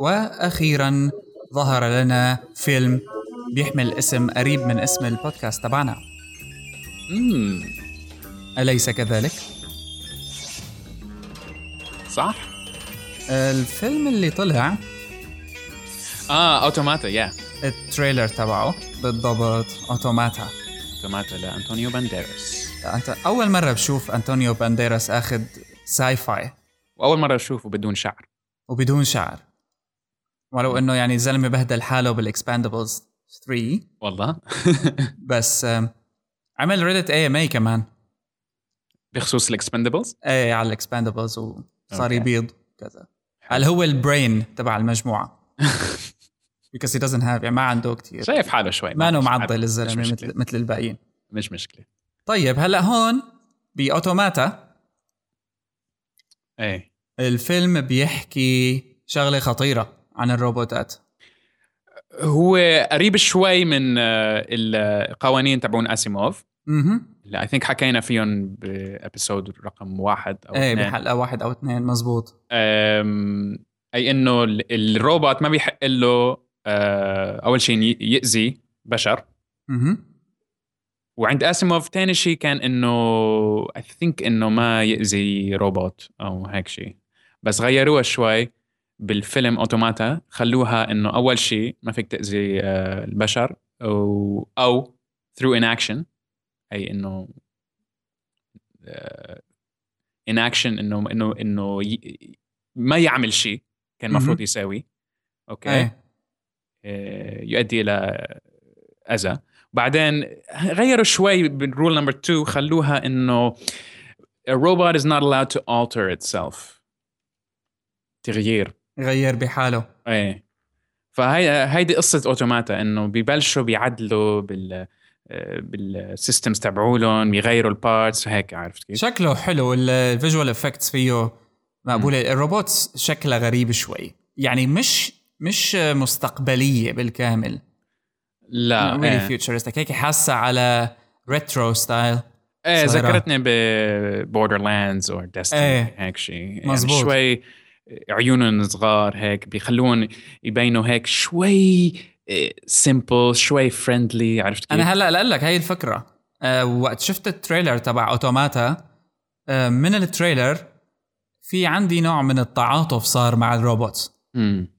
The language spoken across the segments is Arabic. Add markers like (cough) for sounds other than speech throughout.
وأخيرا ظهر لنا فيلم بيحمل اسم قريب من اسم البودكاست تبعنا. امم أليس كذلك؟ صح. الفيلم اللي طلع آه أوتوماتا يا ال trailer تبعه بالضبط أوتوماتا. أوتوماتا لانطونيو بانديراس. أنت أول مرة بشوف أنطونيو بانديراس آخذ ساي فاي. وأول مرة أشوفه بدون شعر. وبدون شعر. ولو إنه يعني الزلمه بهدل حاله بالاكسباندبلز 3 والله. (laughs) بس عمل ريدت اي ام اي كمان. بخصوص الاكسبندبلز اي على الاكسباندبلز وصار. يبيض كذا هل هو البرين تبع المجموعة؟ (laughs) Because he doesn't have يعني ما عنده كثير شايف حاله شوي. ما إنه معضل. الزلمة مش مثل مثل الباقيين. مش مشكلة. طيب هلأ هون بأوتوماتا. إيه. الفيلم بيحكي شغلة خطيرة. عن الروبوتات. هو قريب شوي من آه، القوانين تبعون اسيموف أها اللي اي ثينك حكينا فيهم بإبيسود رقم واحد أو إيه. بحلقة واحد أو اثنين مزبوط أي إنه ال- الروبوت ما بيحق له آه، أول شيء يأذي بشر. أها وعند اسيموف تاني شيء كان إنه I think إنه ما يأذي روبوت أو هيك شيء بس غيروها شوي. بالفيلم أوتوماتا خلوها إنه أول شيء ما فيك تأذي آه، البشر أو أو through inaction أي إنه inaction إنه إنه إنه ما يعمل شيء كان المفروض. يساوي. أوكي؟ آه، يؤدي إلى أذى. بعدين غيروا شوي بال rule number 2 خلوها إنه a robot is not allowed to alter itself. تغيير. غير بحاله. إيه. فهي هيدي قصة أوتوماتا إنه ببلشوا بيعدلوا بال بال systems تبعولهم بيغيروا ال parts وهيك عرفت كيف؟ شكله حلو ال visual effects فيه مقبولة. الروبوت شكلها غريب شوي. يعني مش مش مستقبلية بالكامل. لا really إيه, futuristic هيك حاسة على retro style إيه. ذكرتني ب Borderlands or Destiny. هيك شيء يعني مزبوط. شوي عيونهم صغار هيك بيخلوهم يبينوا هيك شوي simple شوي friendly عرفت كيف؟ أنا هلأ لك هاي الفكرة. أه وقت شفت ال trailer تبع أوتوماتا أه من ال trailer في عندي نوع من التعاطف صار مع ال robots. مم.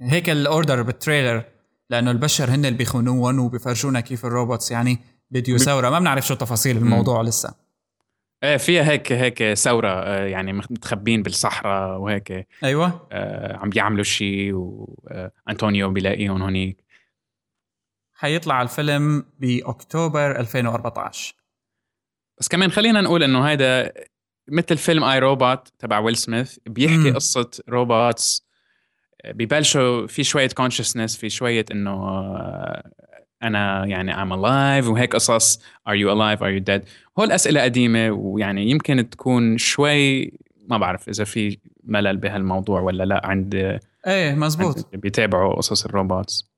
هيك ال order بال trailer لأنه البشر هن اللي بيخونوهم وبيفرجونا كيف ال robots يعني بده يثوره ما بنعرف شو تفاصيل الموضوع لسه. إيه فيها هيك هيك ثورة آه، يعني متخبين بالصحراء وهيك أيوه. آه، عم بيعملوا شيء وانطونيو بيلاقيهم هونيك. حيطلع الفيلم بأكتوبر 2014 بس كمان خلينا نقول إنه هيدا مثل فيلم I, Robot تبع ويل سميث بيحكي مم. قصة robots ببلشوا في شوية consciousness في شوية إنه آه، أنا يعني I'm alive وهيك قصص. Are you alive? Are you dead? هول أسئلة قديمة ويعني يمكن تكون شوي ما بعرف إذا في ملل بهالموضوع ولا لأ عند إيه عند مزبوط اللي بيتابعوا قصص ال robots.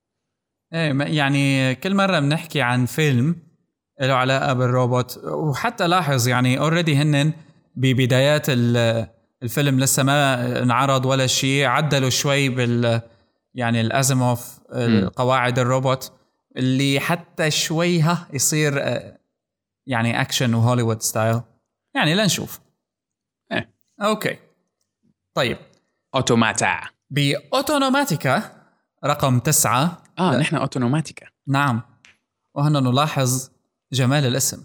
إيه يعني كل مرة بنحكي عن فيلم له علاقة بالروبوت. وحتى لاحظ يعني already هن ببدايات ال- الفيلم لسه ما انعرض ولا شيء عدلوا شوي بال يعني ال Asimov قواعد الروبوت. اللي حتى شوي ها يصير آه، يعني اكشن و Hollywood style يعني لنشوف. إيه. أوكي. طيب. أوتوماتا. بأوتونوماتيكا رقم تسعة. آه. نحن اوتوماتيكا نعم. وهنا نلاحظ جمال الاسم.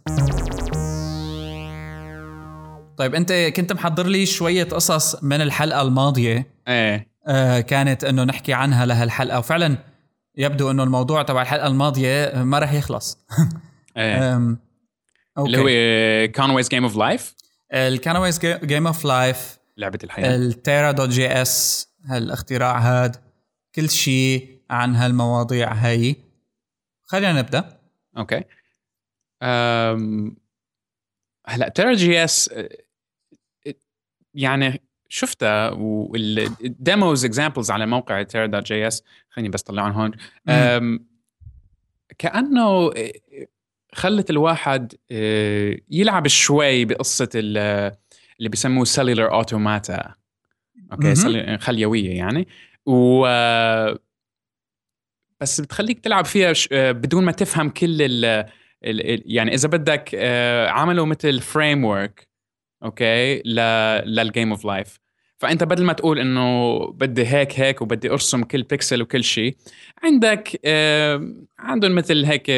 طيب أنت كنت محضر لي شوية قصص من الحلقة الماضية. إيه. آه كانت إنه نحكي عنها لهالحلقة. وفعلا يبدو إنه الموضوع تبع الحلقة الماضية ما راح يخلص. إيه. (laughs) اللي هو Conway's Game of Life ال Conway's Game of Life لعبة الحياة. ال Terra dot JS هالاختراع هاد كل شيء عن هالمواضيع هاي. خلينا نبدأ. أوكي. أم... هلا Terra JS يعني شفتها وال demos examples على موقع Terra dot JS خليني بس طلعهم هون. كأنه خلت الواحد أه، يلعب شوي بقصة ال- اللي بيسموه cellular automata أوكي خليوية يعني. و بس بتخليك تلعب فيها بدون ما تفهم كل ال يعني إذا بدك عملوا مثل framework أوكي لل Game of Life فأنت بدل ما تقول إنه بدي هيك هيك وبدي أرسم كل بيكسل وكل شيء عندك آه عندهم مثل هيك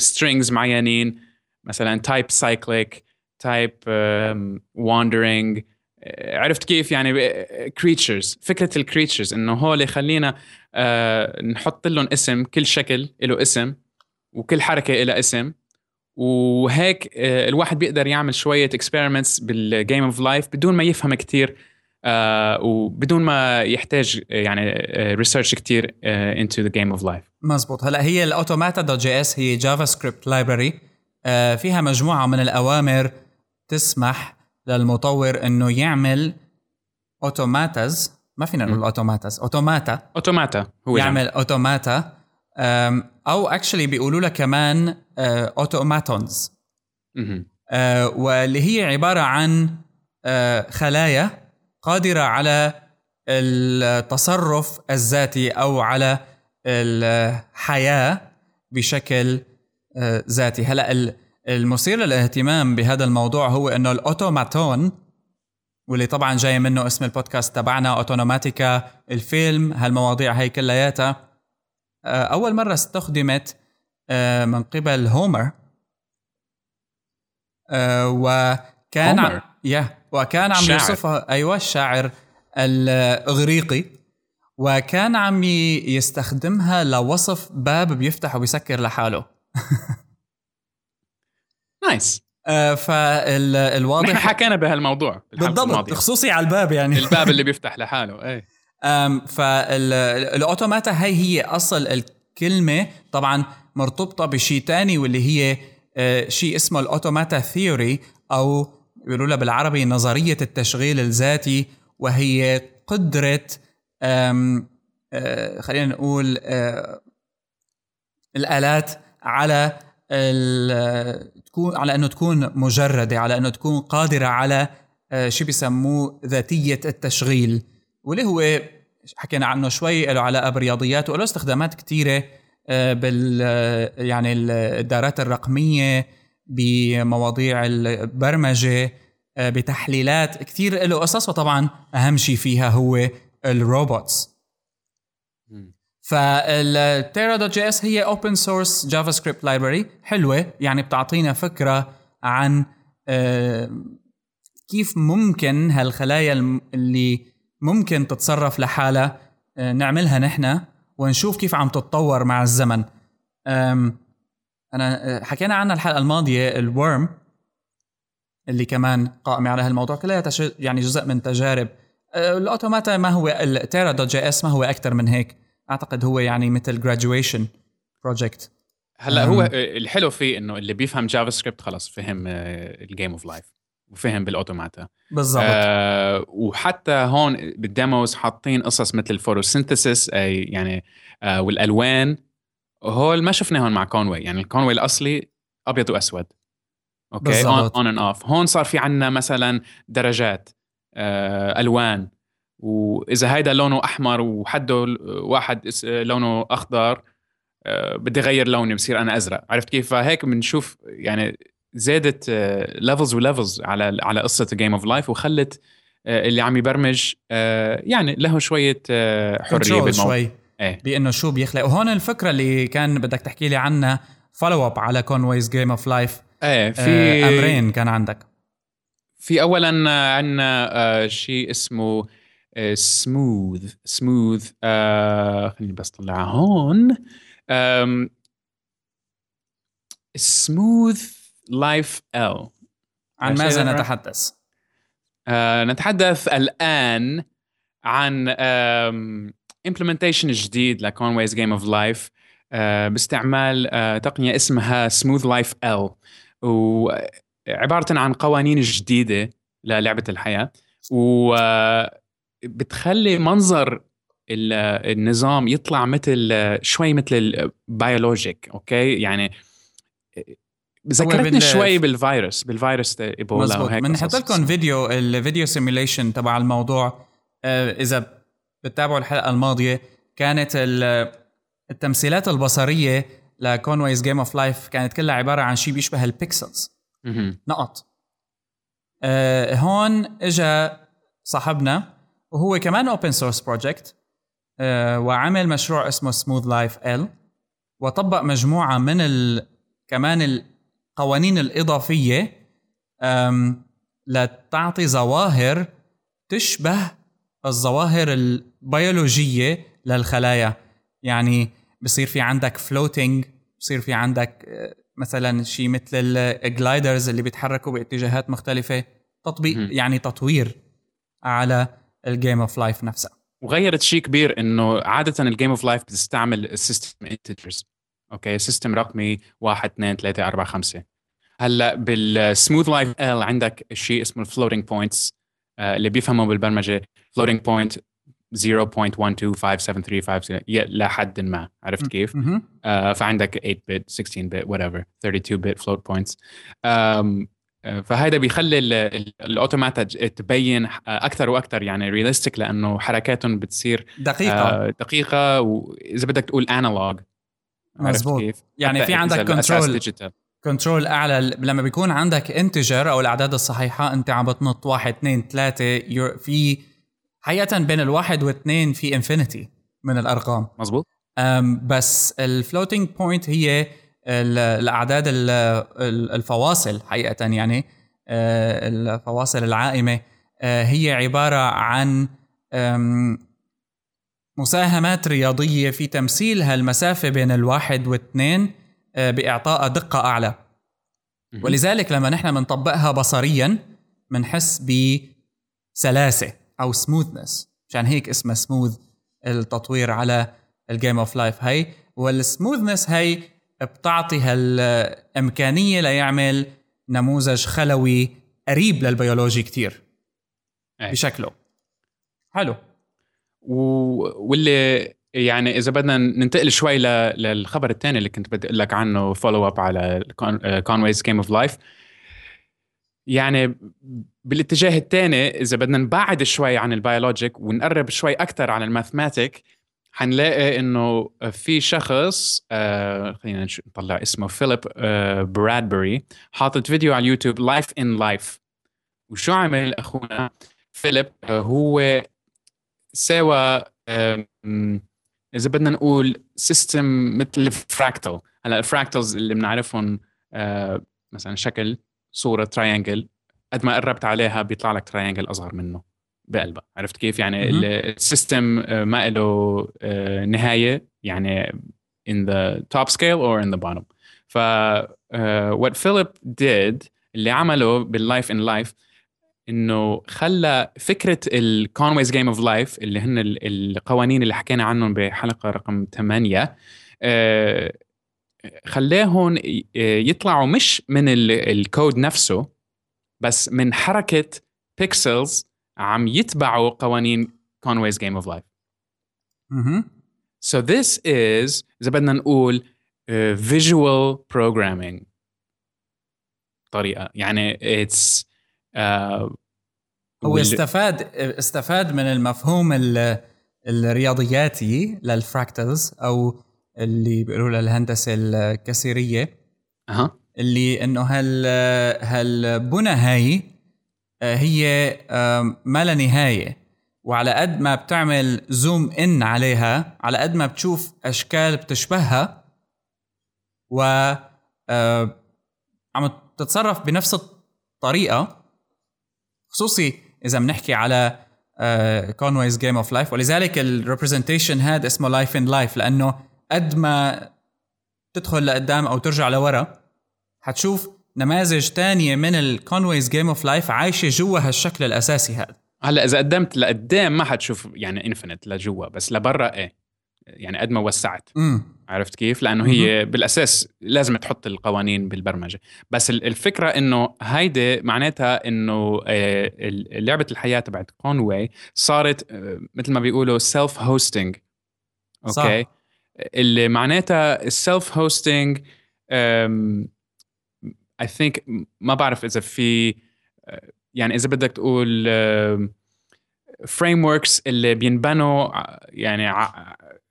strings آه معينين مثلا type cyclic type wandering عرفت كيف؟ يعني creatures فكرة ال creatures إنه هول خلينا آه نحط لهم اسم كل شكل له اسم وكل حركة لها اسم. وهيك آه الواحد بيقدر يعمل شوية experiments بال Game of Life بدون ما يفهم كثير آه وبدون ما يحتاج يعني research كثير into the Game of Life مزبوط. هلا هي ال automata dot JS هي JavaScript library فيها مجموعة من الأوامر تسمح للمطور إنه يعمل automatas ما فينا نقول automatas automata automata هو يعمل. automata أو actually بيقولوا لها كمان automatons آه، واللي هي عبارة عن آه، خلايا قادرة على التصرف الذاتي أو على الحياة بشكل آه، ذاتي. هلا المثير للاهتمام بهذا الموضوع هو إنه الأوتوماتون واللي طبعا جاي منه اسم البودكاست تبعنا اوتونوماتيكا الفيلم هالمواضيع هي كلياتها. آه، أول مرة استخدمت آه، من قبل هومر وكان هومر. يا وكان عم يوصفها أيوه الشاعر الإغريقي. وكان عم يستخدمها لوصف باب بيفتح وبيسكر لحاله. (laughs) نايس. آه فالواضح نحن حكينا بهالموضوع بالضبط خصوصي على الباب يعني. (laughs) الباب اللي (laughs) بيفتح لحاله إيه. فالاوتوماتا هي هي أصل الكلمة طبعا مرتبطة بشيء تاني واللي هي آه، شيء اسمه الأوتوماتا ثيوري أو بيقولوا لها بالعربي نظرية التشغيل الذاتي وهي قدرة آه، خلينا نقول آه، الآلات على تكون على أنه تكون مجردة على أنه تكون قادرة على شو بيسموه ذاتية التشغيل. واللي هو حكينا عنه شوي له علاقة بالرياضيات وله استخدامات كثيره بال يعني الدارات الرقمية بمواضيع البرمجة آه، بتحليلات كثير له قصص وطبعا أهم شيء فيها هو ال robots. فال Terra dot JS هي open source JavaScript library حلوة يعني بتعطينا فكرة عن آه، كيف ممكن هالخلايا اللي ممكن تتصرف لحالها آه، نعملها نحن ونشوف كيف عم تتطور مع الزمن. أنا حكينا عنها الحلقة الماضية الورم اللي كمان قائمه على هالموضوع كلها يعني جزء من تجارب. أه، ال automata ما هو ال Terra dot JS ما هو أكثر من هيك. أعتقد هو يعني مثل جراجويشن project هلأ هو الحلو فيه إنه اللي بيفهم JavaScript خلص فهم ال game of life وفهم بال automata. بالضبط. آه وحتى هون بال demos حاطين قصص مثل ال photosynthesis يعني آه والألوان هول ما شفناهم مع Conway يعني ال Conway الأصلي أبيض وأسود. okay؟ on and off هون صار في عنا مثلا درجات آه ألوان. وإذا هيدا لونه أحمر وحده واحد لونه أخضر آه بدي اغير لوني بصير أنا أزرق. عرفت كيف؟ فهيك بنشوف يعني زادت levels آه، و levels على على قصة game of life وخلت اللي عم يبرمج يعني له شوية حرية بالموضوع. شوي. إيه. بأنه شو بيخلق. وهون الفكرة اللي كان بدك تحكي لي عنها follow up على Conway's game of life إيه في أمرين كان عندك. في اولا عندنا شيء اسمه smooth smooth خليني بس طلعها هون. SmoothLife L عن ماذا نتحدث؟ آه نتحدث الآن عن implementation جديد ل Conway's game of life باستعمال آه تقنية اسمها SmoothLife L وعبارة عن قوانين جديدة للعبة الحياة. وبتخلي منظر النظام يطلع مثل شوي مثل ال biologic okay يعني ذكرتني بال... شوي بالفيروس بالفيروس Ebola وهيك بنحط لكم فيديو ال video simulation تبع الموضوع آه، إذا بتتابعوا الحلقة الماضية كانت التمثيلات البصرية ل Conway's game of life كانت كلها عبارة عن شيء بيشبه ال pixels. نقط. آه هون اجى صاحبنا وهو كمان open source project وعمل مشروع اسمه SmoothLife L وطبق مجموعة من ال... كمان القوانين الإضافية لتعطي ظواهر تشبه الظواهر البيولوجية للخلايا. يعني بصير في عندك floating بصير في عندك آه، مثلا شيء مثل ال gliders اللي بيتحركوا باتجاهات مختلفة. تطبيق يعني تطوير على ال game of life نفسها وغيرت شيء كبير إنه عادة ال game of life بتستعمل ال system integers okay system رقمي 1 2 3 4 5 هلأ بال SmoothLife L عندك شيء اسمه ال floating points آه، اللي بيفهموا بالبرمجة. فلوتنج بوينت 0.12573 لحد ما. عرفت كيف؟ آه فعندك 8 bit 16 bit whatever 32 bit float points فهذا بيخلي ال automata تبين أكثر وأكثر يعني realistic لأنه حركاتهم بتصير دقيقة. آه دقيقة واذا بدك تقول analog مظبوط يعني في عندك كنترول كنترول أعلى. لما بيكون عندك integer أو الأعداد الصحيحة أنت عم بتنط واحد اثنين ثلاثة في حقيقة بين الواحد واثنين في infinity من الأرقام. مزبوط بس ال floating point هي الأعداد الفواصل حقيقة يعني آه، الفواصل العائمة آه، هي عبارة عن مساهمات رياضية في تمثيل هالمسافة بين الواحد واثنين آه، بإعطاء دقة أعلى. ولذلك لما نحن بنطبقها بصريا بنحس بسلاسة. أو smoothness عشان هيك اسمها سموث التطوير على ال game of life هي وال smoothness هي بتعطي هالإمكانية ليعمل نموذج خلوي قريب للبيولوجي كتير. أي. بشكله. حلو. و... واللي يعني إذا بدنا ننتقل شوي للخبر الثاني اللي كنت بدي أقول لك عنه follow up على Conway's game of life يعني بالاتجاه الثاني إذا بدنا نبعد شوي عن ال biologic ونقرب شوي أكثر عن ال mathematic حنلاقي إنه في شخص آه خلينا نطلع اسمه فيليب آه برادبري حاطط فيديو على اليوتيوب life in life وشو عمل أخونا؟ فيليب آه هو سوى آه إذا بدنا نقول system مثل fractal هلأ ال fractals اللي بنعرفهم آه مثلا شكل صورة triangle قد ما قربت عليها بيطلع لك triangle أصغر منه بقلبها عرفت كيف؟ يعني ال system آه، ما له آه، نهاية يعني in the top scale or in the bottom. ف uh, what Philip did اللي عمله بال Life in Life إنه خلى فكرة ال Conway's Game of Life اللي هن القوانين اللي حكينا عنهم بحلقة رقم 8 خلاهم يطلعوا مش من الكود نفسه بس من حركة pixels عم يتبعوا قوانين Conway's Game of Life So this is إذا بدنا نقول uh, visual programming. طريقة. يعني it's uh, هو استفاد استفاد من المفهوم الرياضياتي لل fractals أو اللي بيقولوا لها الهندسة الكسرية. أها. اللي إنه هال هالبنى هاي آه، هي ما لا نهاية. وعلى قد ما بتعمل زوم إن عليها على قد ما بتشوف أشكال بتشبهها و عم تتصرف بنفس الطريقة. خصوصي إذا بنحكي على Conway's Game of Life ولذلك ال representation هذا اسمه Life in Life لأنه قد ما تدخل لقدام أو ترجع لورا حتشوف نماذج تانية من الكونويز جيم اوف لايف عايشة جوا هالشكل الأساسي هذا هلا إذا قدمت لقدام ما حتشوف يعني infinite لجوا بس لبرا إيه يعني قد ما وسعت م. عرفت كيف؟ لأنه هي بالأساس لازم تحط القوانين بالبرمجة بس الفكرة إنه هيدي معناتها إنه آه، لعبة الحياة تبعت Conway صارت آه، مثل ما بيقولوا self hosting أوكي صح. اللي معناتها ال self hosting I think ما بعرف إذا في يعني إذا بدك تقول frameworks اللي بينبنوا يعني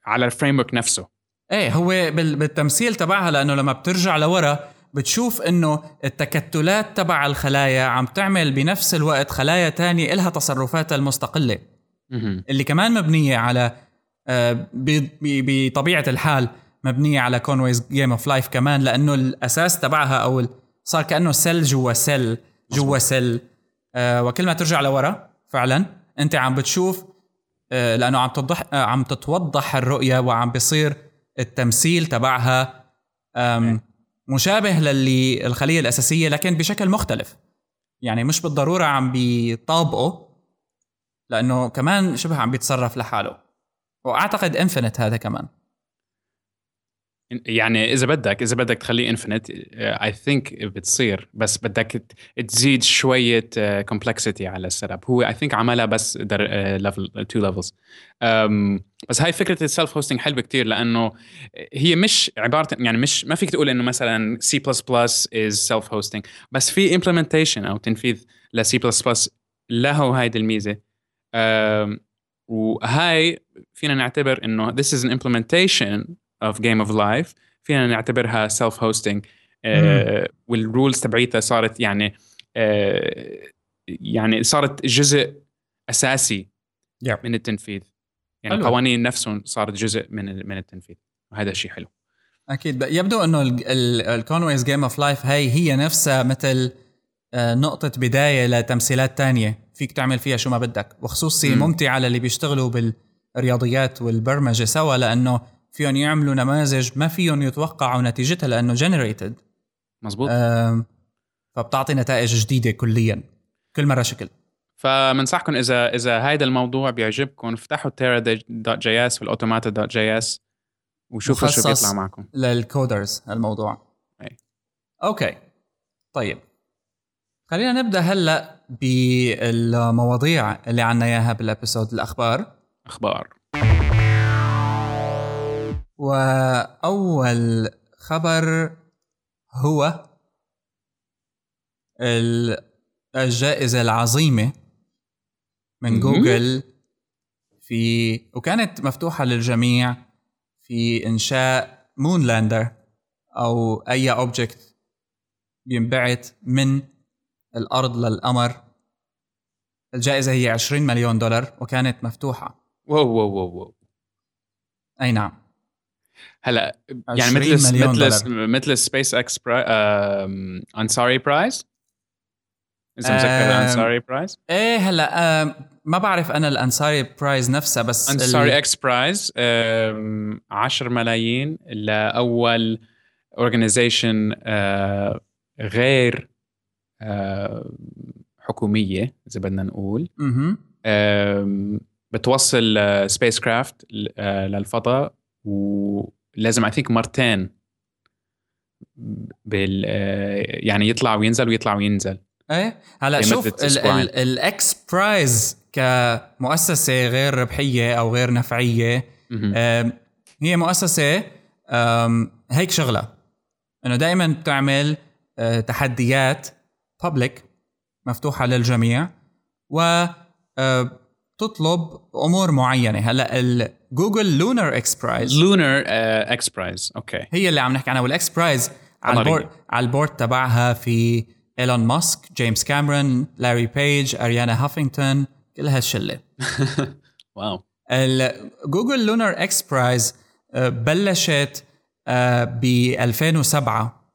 على ال framework نفسه. إيه هو بالتمثيل تبعها لأنه لما بترجع لورا بتشوف إنه التكتلات تبع الخلايا عم تعمل بنفس الوقت خلايا تانية إلها تصرفاتها المستقلة. اللي كمان مبنية على آه، بطبيعة الحال مبنية على Conway's Game of Life كمان لأنه الأساس تبعها أو صار كأنه cell جوا cell جوا cell آه، وكل ما ترجع لورا فعلا أنت عم بتشوف آه، لأنه عم تضح عم تتوضح الرؤية وعم بيصير التمثيل تبعها مشابه للي الخلية الأساسية لكن بشكل مختلف. يعني مش بالضرورة عم بيطابقه لأنه كمان شبه عم بيتصرف لحاله. وأعتقد infinite هذا كمان. يعني إذا بدك إذا بدك تخليه infinite I think بتصير بس بدك تزيد شوية complexity uh, على ال setup هو I think عملها بس level two levels بس هاي فكرة ال self hosting حلوة كتير لأنه هي مش عبارة يعني مش ما فيك تقول إنه مثلا C++ is self hosting بس في implementation أو تنفيذ لسي بلس بلس له هاي الميزة. وهاي فينا نعتبر إنه this is an implementation of game of life. فينا نعتبرها self hosting uh, وال rules تبعيتها صارت يعني uh, يعني صارت جزء أساسي yeah. من التنفيذ. يعني القوانين نفسهم صارت جزء من من التنفيذ. وهذا شيء حلو. أكيد. يبدو إنه ال Conway's Game of Life هي هي نفسها مثل آه، نقطة بداية لتمثيلات تانية. فيك تعمل فيها شو ما بدك. وخصوصي ممتعة للي بيشتغلوا بالرياضيات والبرمجة سوا لأنه فيهم يعملوا نماذج ما فيهم يتوقعوا نتيجتها لأنه generated مزبوط فبتعطي نتائج جديدة كليا. كل مرة شكل. فبنصحكم إذا إذا هيدا الموضوع بيعجبكم افتحوا terra dot js وال automata dot js وشوفوا شو بيطلع معكم. لل coders الموضوع. أي. أوكي. طيب. خلينا نبدأ هلأ بالمواضيع اللي عنا إياها بال episode الأخبار. أخبار. وأول خبر هو الجائزة العظيمة من جوجل في وكانت مفتوحة للجميع في إنشاء moon lander أو أي object بينبعث من الأرض للقمر. الجائزة هي 20 مليون دولار وكانت مفتوحة. wow wow wow أي نعم. هلا يعني مثل مثل مثل سبيس إكس أنصاري Prize؟ إذا مذكر الأنصاري Prize؟ إيه هلا ما بعرف أنا الأنصاري Prize نفسها بس أنصاري X Prize 10 ملايين لأول organization آه، غير حكومية إذا بدنا نقول. بتوصل spacecraft للفضاء ولازم I think مرتين بال يعني يطلع وينزل ويطلع وينزل. إيه؟ هلا شوف ال X Prize كمؤسسة غير ربحية أو غير نفعية هي مؤسسة هيك شغلة. إنه دائما بتعمل آه، تحديات public مفتوحة للجميع و آه، تطلب أمور معينة. هلا ال Google Lunar X Prize Lunar X Prize okay هي اللي عم نحكي عنها وال X Prize على ال board على ال board تبعها في ايلون ماسك جيمس كاميرون لاري بيج اريانا هافينغتون كل هالشلة. wow ال Google Lunar X Prize بلشت آه، ب 2007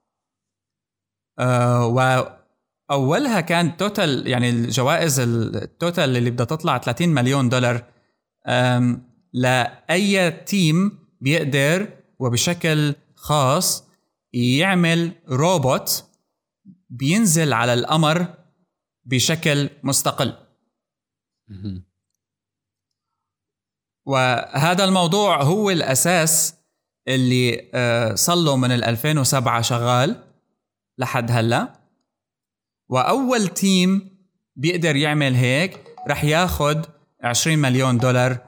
و أولها كان total يعني الجوائز ال total اللي بدها تطلع 30 مليون دولار لأي team بيقدر وبشكل خاص يعمل روبوت بينزل على القمر بشكل مستقل. وهذا الموضوع هو الأساس اللي آه، صار من 2007 شغال لحد هلأ. وأول team بيقدر يعمل هيك رح ياخذ 20 مليون دولار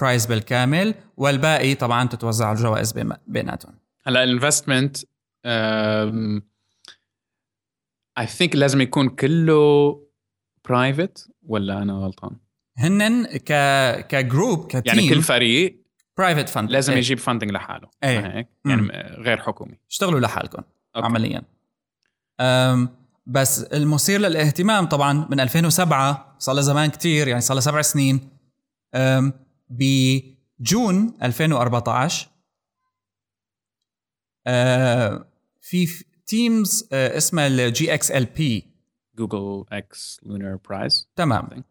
prize آه، بالكامل والباقي طبعا تتوزع الجوائز بيناتهم هلأ ال investment I think لازم يكون كله private ولا أنا غلطان؟ هن ك ك group ك team يعني كل فريق private fund لازم يجيب funding لحاله إيه. ما هيك يعني مم. غير حكومي اشتغلوا لحالكم okay. عمليا أم بس المثير للاهتمام طبعا من 2007 صار له زمان كتير يعني صار له سبع سنين بجون 2014 أه في teams اسمها ال GXLP Google X Lunar Prize تمام.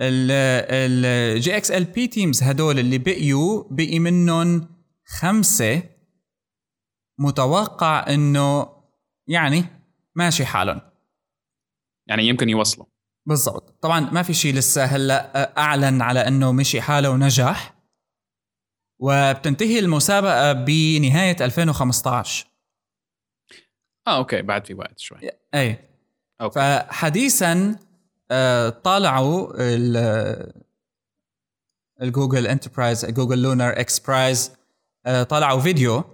ال GXLP teams هدول اللي بقيوا بقي منهم خمسة. متوقع إنه يعني ماشي حالهم يعني يمكن يوصلوا. بالضبط. طبعا ما في شيء لسه هلأ أعلن على إنه مشي حاله ونجح. وبتنتهي المسابقة بنهاية 2015 آه okay بعد في وقت شوي. أي. okay. فحديثا آه، طالعوا ال- ال Google Enterprise Google Lunar X Prize آه، طلعوا فيديو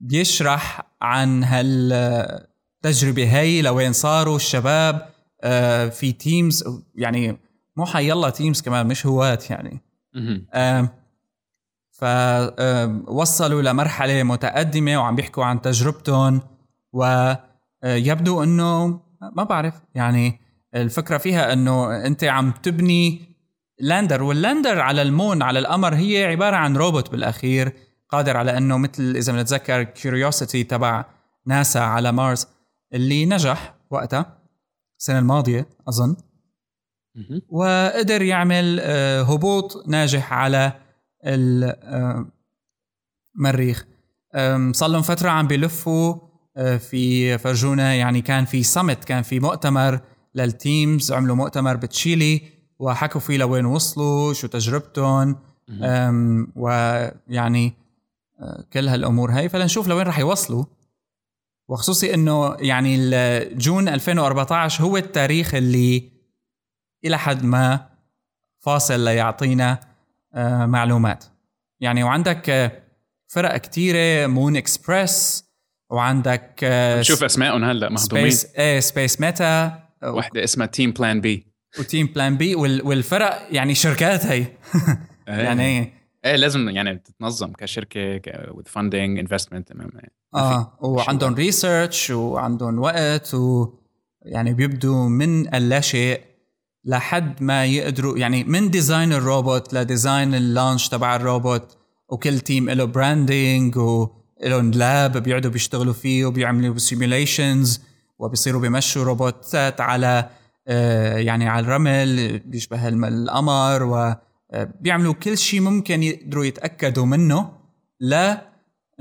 بيشرح عن هالتجربه هي لوين صاروا الشباب آه، في teams يعني مو حيلا teams كمان مش هواة يعني مهم. فوصلوا لمرحلة متقدمة وعم بيحكوا عن تجربتهم ويبدو إنه ما بعرف يعني الفكرة فيها إنه أنت عم تبني lander وال lander على ال moon على القمر هي عبارة عن روبوت بالأخير قادر على إنه مثل إذا بنتذكر Curiosity تبع ناسا على مارس اللي نجح وقتها السنة الماضية أظن. وقدر يعمل آه، هبوط ناجح على المريخ آم، صار لهم فترة عم بيلفوا آه، في فرجونا يعني كان في سمت كان في مؤتمر لل teams عملوا مؤتمر بتشيلي وحكوا فيه لوين وصلوا شو تجربتهم. ويعني آه، كل هالأمور هاي. فلنشوف لوين رح يوصلوا. وخصوصي إنه يعني جون 2014 هو التاريخ اللي إلى حد ما فاصل ليعطينا آه، معلومات. يعني وعندك آه، فرق كتيرة Moon Express وعندك آه، شوف أسمائهم هلأ مهضومين. Space إيه Space Meta وحده اسمها Team Plan B. و Team Plan B والفرق يعني شركات هي. يعني إيه لازم يعني تتنظم كشركة with funding investment آه وعندهم research وعندهم وقت ويعني بيبدوا من اللاشيء لحد ما يقدروا يعني من design الروبوت ل design ال launch تبع الروبوت وكل team له branding ولهم lab بيقعدوا بيشتغلوا فيه وبيعملوا simulations وبيصيروا بيمشوا روبوتات على آه، يعني على الرمل بيشبه القمر وبيعملوا كل شيء ممكن يقدروا يتأكدوا منه لا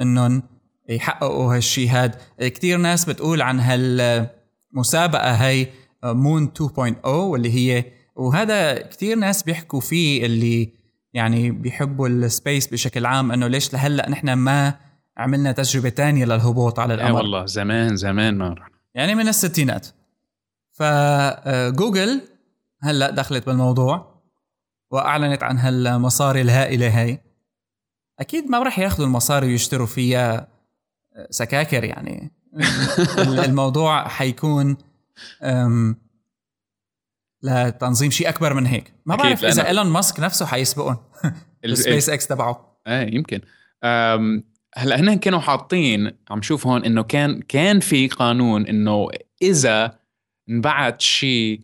إنهم يحققوا هالشيء هاد كتير ناس بتقول عن هالمسابقة هاي Moon 2.0 واللي هي وهذا كتير ناس بيحكوا فيه اللي يعني بيحبوا ال space بشكل عام إنه ليش لهلأ نحن ما عملنا تجربة تانية للهبوط على إيه القمر؟ والله زمان زمان ما يعني من الستينات. فجوجل هلأ دخلت بالموضوع. وأعلنت عن هالمصاري الهائلة هاي. أكيد ما راح ياخذوا المصاري ويشتروا فيها سكاكر يعني. (laughs) الموضوع حيكون لتنظيم شيء أكبر من هيك. ما بعرف إذا إيلون ماسك نفسه حيسبقهم. ال- (laughs) السبيس إكس تبعه. إيه يمكن. هلأ هن كانوا حاطين عم شوف هون إنه كان كان في قانون إنه إذا انبعت شيء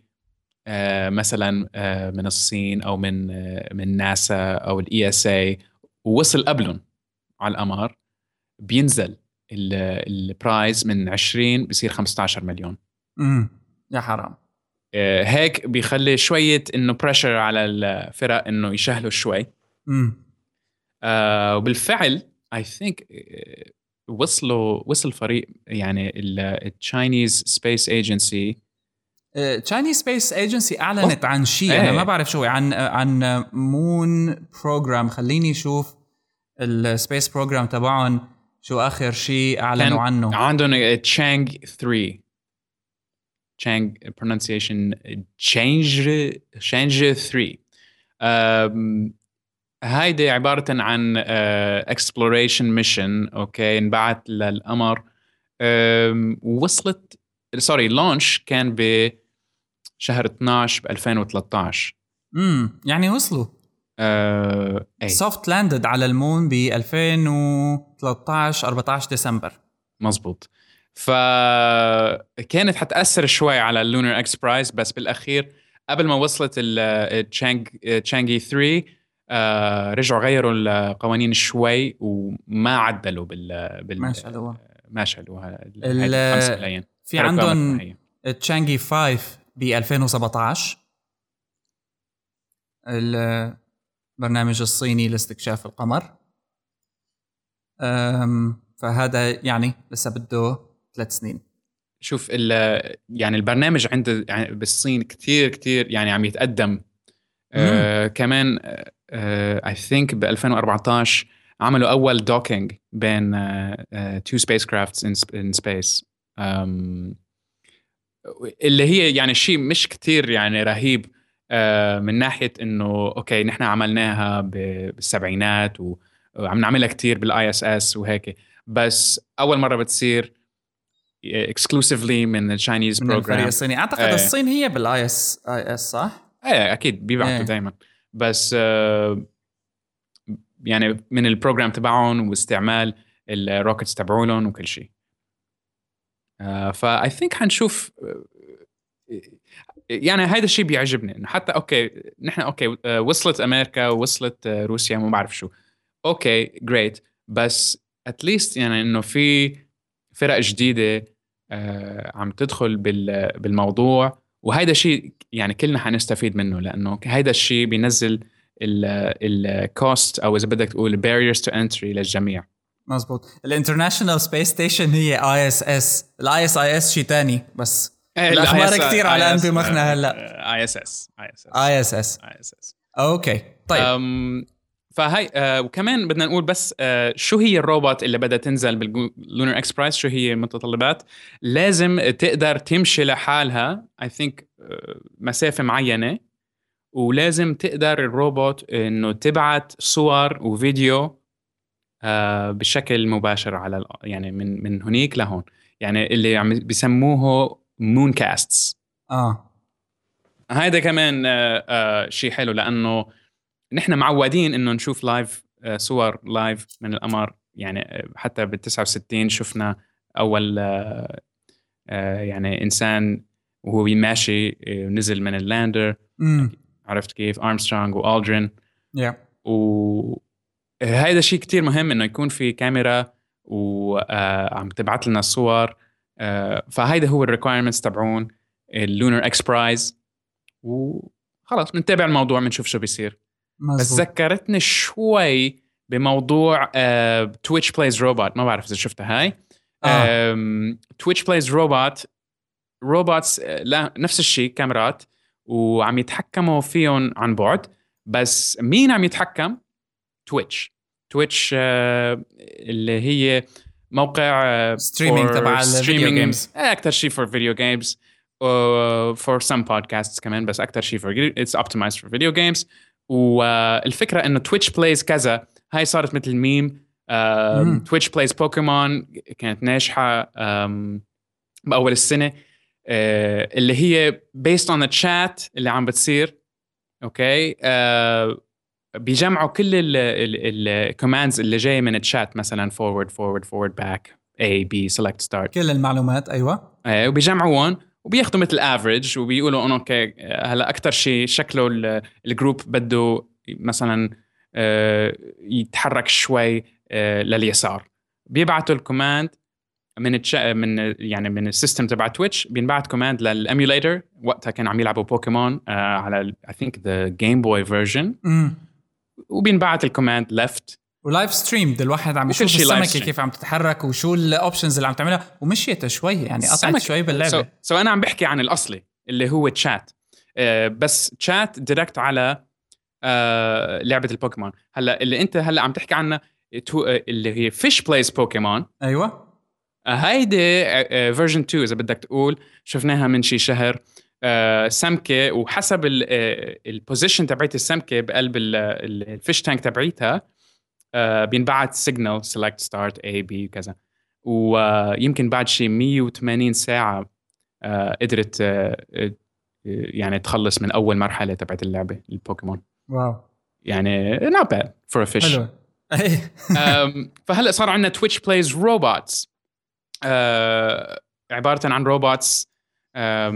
مثلا آه، من الصين أو من آه، من ناسا أو ال ESA ووصل قبلهم على القمر بينزل ال- ال prize من 20 بصير 15 مليون. امم يا حرام. آه، هيك بيخلي شوية إنه pressure على الفرق إنه يشهلوا شوي. امم آه وبالفعل I think وصلوا وصل فريق يعني ال Chinese Space Agency Chinese Space Agency أعلنت عن شيء إيه. أنا ما بعرف شو عن عن moon program خليني أشوف ال space program تبعهم شو آخر شيء أعلنوا عنه. عندهم تشانج 3 تشانج pronunciation تشانج تشانج 3 آم، هيدي عبارة عن exploration mission okay انبعت للقمر. آم، وصلت sorry launch كان بشهر 12 ب 2013 امم يعني وصلوا. آه soft landed على ال moon ب 2013 14 ديسمبر. مزبوط فكانت حتأثر شوي على ال Lunar X Prize بس بالأخير قبل ما وصلت التشانج تشانجي 3 آه رجعوا غيروا القوانين شوي وما عدلوا بال بال ما شالوها. ما شالوها. في عندهم. تشانجي 5 ب 2017 البرنامج الصيني لاستكشاف القمر. فهذا يعني لسه بده ثلاث سنين. شوف ال- يعني البرنامج عند يعني بالصين كتير كتير يعني عم يتقدم. آه كمان I think ب 2014 عملوا أول docking بين two spacecrafts in space اللي هي يعني شيء مش كتير يعني رهيب آه من ناحية إنه okay نحن عملناها بالسبعينات وعم نعملها كتير بال ISS وهيك بس أول مرة بتصير exclusively من ال Chinese من الفريق program الصيني أعتقد إيه. الصين هي بال ISIS صح؟ إيه أكيد بيبعتوا إيه. دائما بس آه، يعني من ال program تبعهم واستعمال ال rockets تبعولهم وكل شيء ف I think حنشوف آه، يعني هذا الشيء بيعجبني إنه حتى okay نحن okay آه، وصلت أمريكا وصلت آه، روسيا ما بعرف شو. okay great بس at least يعني إنه في فرق جديدة آه، عم تدخل بال- بالموضوع. وهيدا شيء يعني كلنا حنستفيد منه لأنه هيدا الشيء بينزل ال cost أو إذا بدك تقول barriers to entry للجميع. مزبوط ال International Space Station هي آي إس إس. الآي إس آي إس شيء ثاني بس الأخبار كتير على قلب دماغنا هلأ. آي إس إس. آي إس إس. آي إس إس. آي إس إس. أوكي طيب. فهي آه وكمان بدنا نقول بس آه شو هي الروبوت اللي بدها تنزل بال Lunar X Prize شو هي المتطلبات؟ لازم تقدر تمشي لحالها I think مسافة معينة ولازم تقدر الروبوت إنه تبعت صور وفيديو آه بشكل مباشر على يعني من من هنيك لهون. يعني اللي عم بيسموه mooncasts آه. هيدا كمان آه، آه، شيء حلو لأنه نحن معودين إنه نشوف live آه، صور live من القمر. يعني آه، حتى بال 69 شفنا أول آه، آه، يعني إنسان وهو ماشي آه، نزل من ال lander. عرفت كيف؟ ارمسترونج والدرين و هذا شيء كتير مهم إنه يكون في كاميرا وعم تبعت لنا الصور آه، فهيدا هو ال requirements تبعون ال Lunar X Prize وخلص بنتابع الموضوع بنشوف شو بيصير. بس ذكرتني شوي بموضوع Twitch Plays Robot ما بعرف إذا شفتها هاي. آه. Twitch Plays Robot robots لا نفس الشيء كاميرات. وعم يتحكموا فيهم عن بعد. بس مين عم يتحكم؟ Twitch Twitch اللي هي موقع آه، Streaming for تبع الفيديو. آه، أكثر شيء for video games. for some podcasts كمان بس أكثر شيء for it's optimized for video games. والفكرة انه Twitch Plays كذا. هاي صارت مثل meme. Twitch Plays Pokémon كانت ناجحة بأول السنة. آه، اللي هي based on the chat اللي عم بتصير. okay آه، بيجمعوا كل ال commands اللي جاية من الشات مثلا forward forward forward back A B select start. كل المعلومات أيوه. إيه وبيجمعوهم وبياخذوا مثل average وبيقولوا إنه okay هلأ أكثر شيء شكله ال- الgroup بده مثلا آه، يتحرك شوي آه، لليسار. بيبعتوا ال command من التش... من يعني من ال system تبع Twitch بينبعت command لل emulator وقتها كانوا عم يلعبوا بوكيمون آه، على I think the Game Boy version وبينبعت ال command left و live stream الواحد عم يشوف السمكة. كيف عم تتحرك وشو ال options اللي عم تعملها. ومشيتها شوي يعني قطعت شوي باللعبة. so, so أنا عم بحكي عن الأصلي اللي هو تشات آه بس chat direct على آه لعبة البوكيمون. هلأ اللي أنت هلأ عم تحكي عنها تو- آه، اللي هي Fish Plays Pokémon أيوه. هيدي version 2 إذا بدك تقول. شفناها من شي شهر. سمكة وحسب ال position تبعت السمكة بقلب ال fish tank تبعيتها آه، بينبعت signal select start A B كذا. ويمكن بعد شي 180 ساعة آه، قدرت آه، آه، يعني تخلص من أول مرحلة تبعت اللعبة البوكيمون. wow. يعني not bad for a fish. حلو. إيه. (laughs) أم، فهلأ صار عندنا Twitch Plays Robots عبارة عن روبوتس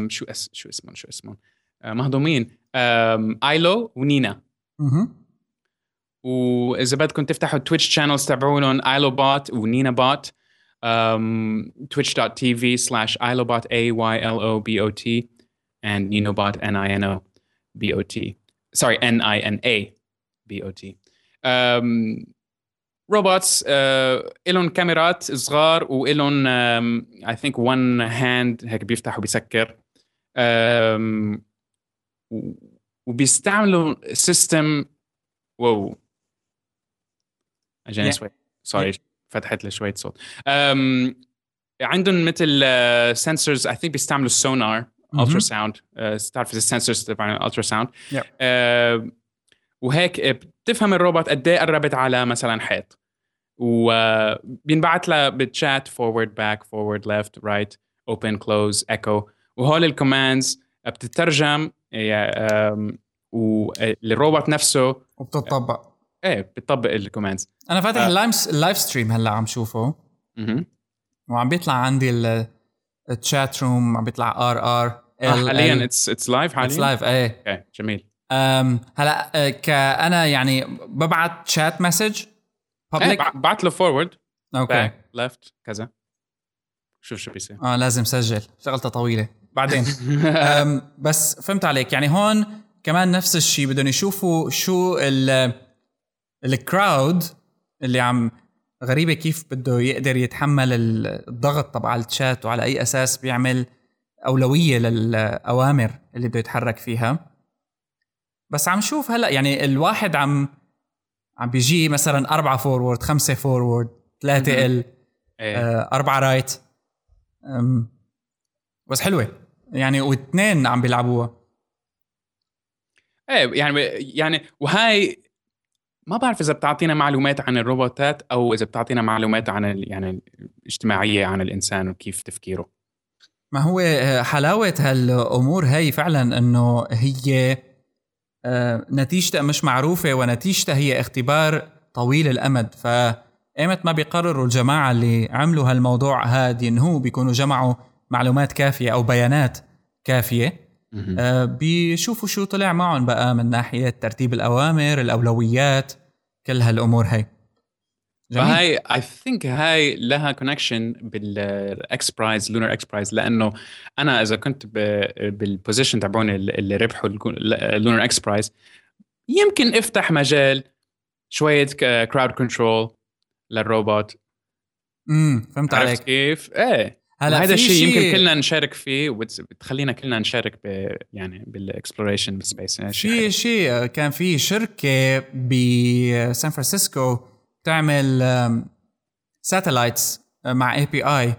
شو اس شو اسمهم شو اسمهم؟ أه، مهضومين. آيلو ونينا. واذا بدكم تفتحوا ال Twitch channels تبعولهم ilobot و ninabot um, twitch.tv slash ilobot a y l o b o t and ninobot n i n o b o t. Sorry n i n a b o t. um, روبوتس uh, إلهم كاميرات صغار وإلهم um, I think one hand هيك بيفتح وبيسكر um, وبيستعملوا system واو أجاني Yeah. شوي sorry فتحت لي شوية صوت um, عندهم مثل sensors I think بيستعملوا السونار. ultrasound تعرف ال sensors تبع ال ultrasound Yep. وهيك بتفهم الروبوت قد إيه قربت على مثلا حيط. وبينبعت لها بال chat forward back forward left right open close echo وهول ال commands بتترجم أم، والروبوت نفسه. وبتطبق. إيه بتطبق ال commands أنا فاتح آه. ال live stream هلأ عم شوفه. وعم بيطلع عندي ال- ال chat room عم بيطلع are are آه، حاليا اتس اتس لايف اتس حاليا live إيه. جميل. هلا أه، كأنا يعني ببعت chat message public بع- بعت له forward okay. left كذا. شوف شو بيصير. آه لازم سجل. شغلتها طويلة. بعدين. (laughs) بس فهمت عليك. يعني هون كمان نفس الشيء بدهم يشوفوا شو ال ال crowd اللي عم غريبة كيف بده يقدر يتحمل ال- الضغط تبع الشات وعلى أي أساس بيعمل أولوية للأوامر اللي بده يتحرك فيها. بس عم شوف هلا يعني الواحد عم عم بيجي مثلا أربعة forward خمسة forward ثلاثة. ال إيه. آه، أربعة right بس حلوة. يعني واثنين عم بيلعبوها. إيه يعني يعني وهاي ما بعرف إذا بتعطينا معلومات عن الروبوتات أو إذا بتعطينا معلومات عن ال- يعني الاجتماعية عن الإنسان وكيف تفكيره. ما هو آه، حلاوة هالأمور هي فعلا أنه هي آه، نتيجتها مش معروفة ونتيجتها هي اختبار طويل الأمد. فإيمت ما بيقرروا الجماعة اللي عملوا هالموضوع هاد ينهوا بيكونوا جمعوا معلومات كافية أو بيانات كافية. آه، بيشوفوا شو طلع معهم بقى من ناحية ترتيب الأوامر الأولويات كل هالأمور هي جميل فهاي I think هاي لها connection بال XPRIZE Lunar XPRIZE لأنه أنا إذا كنت بال position تبعون ال- اللي ربحوا ال Lunar XPRIZE يمكن أفتح مجال شوية crowd control للروبوت امم فهمت عرفت عليك كيف؟ إيه هلا هذا الشيء شي- يمكن كلنا نشارك فيه وبتخلينا كلنا نشارك ب يعني بال exploration بال space يعني شيء في. شيء كان في شركة بسان فرانسيسكو تعمل satellites مع API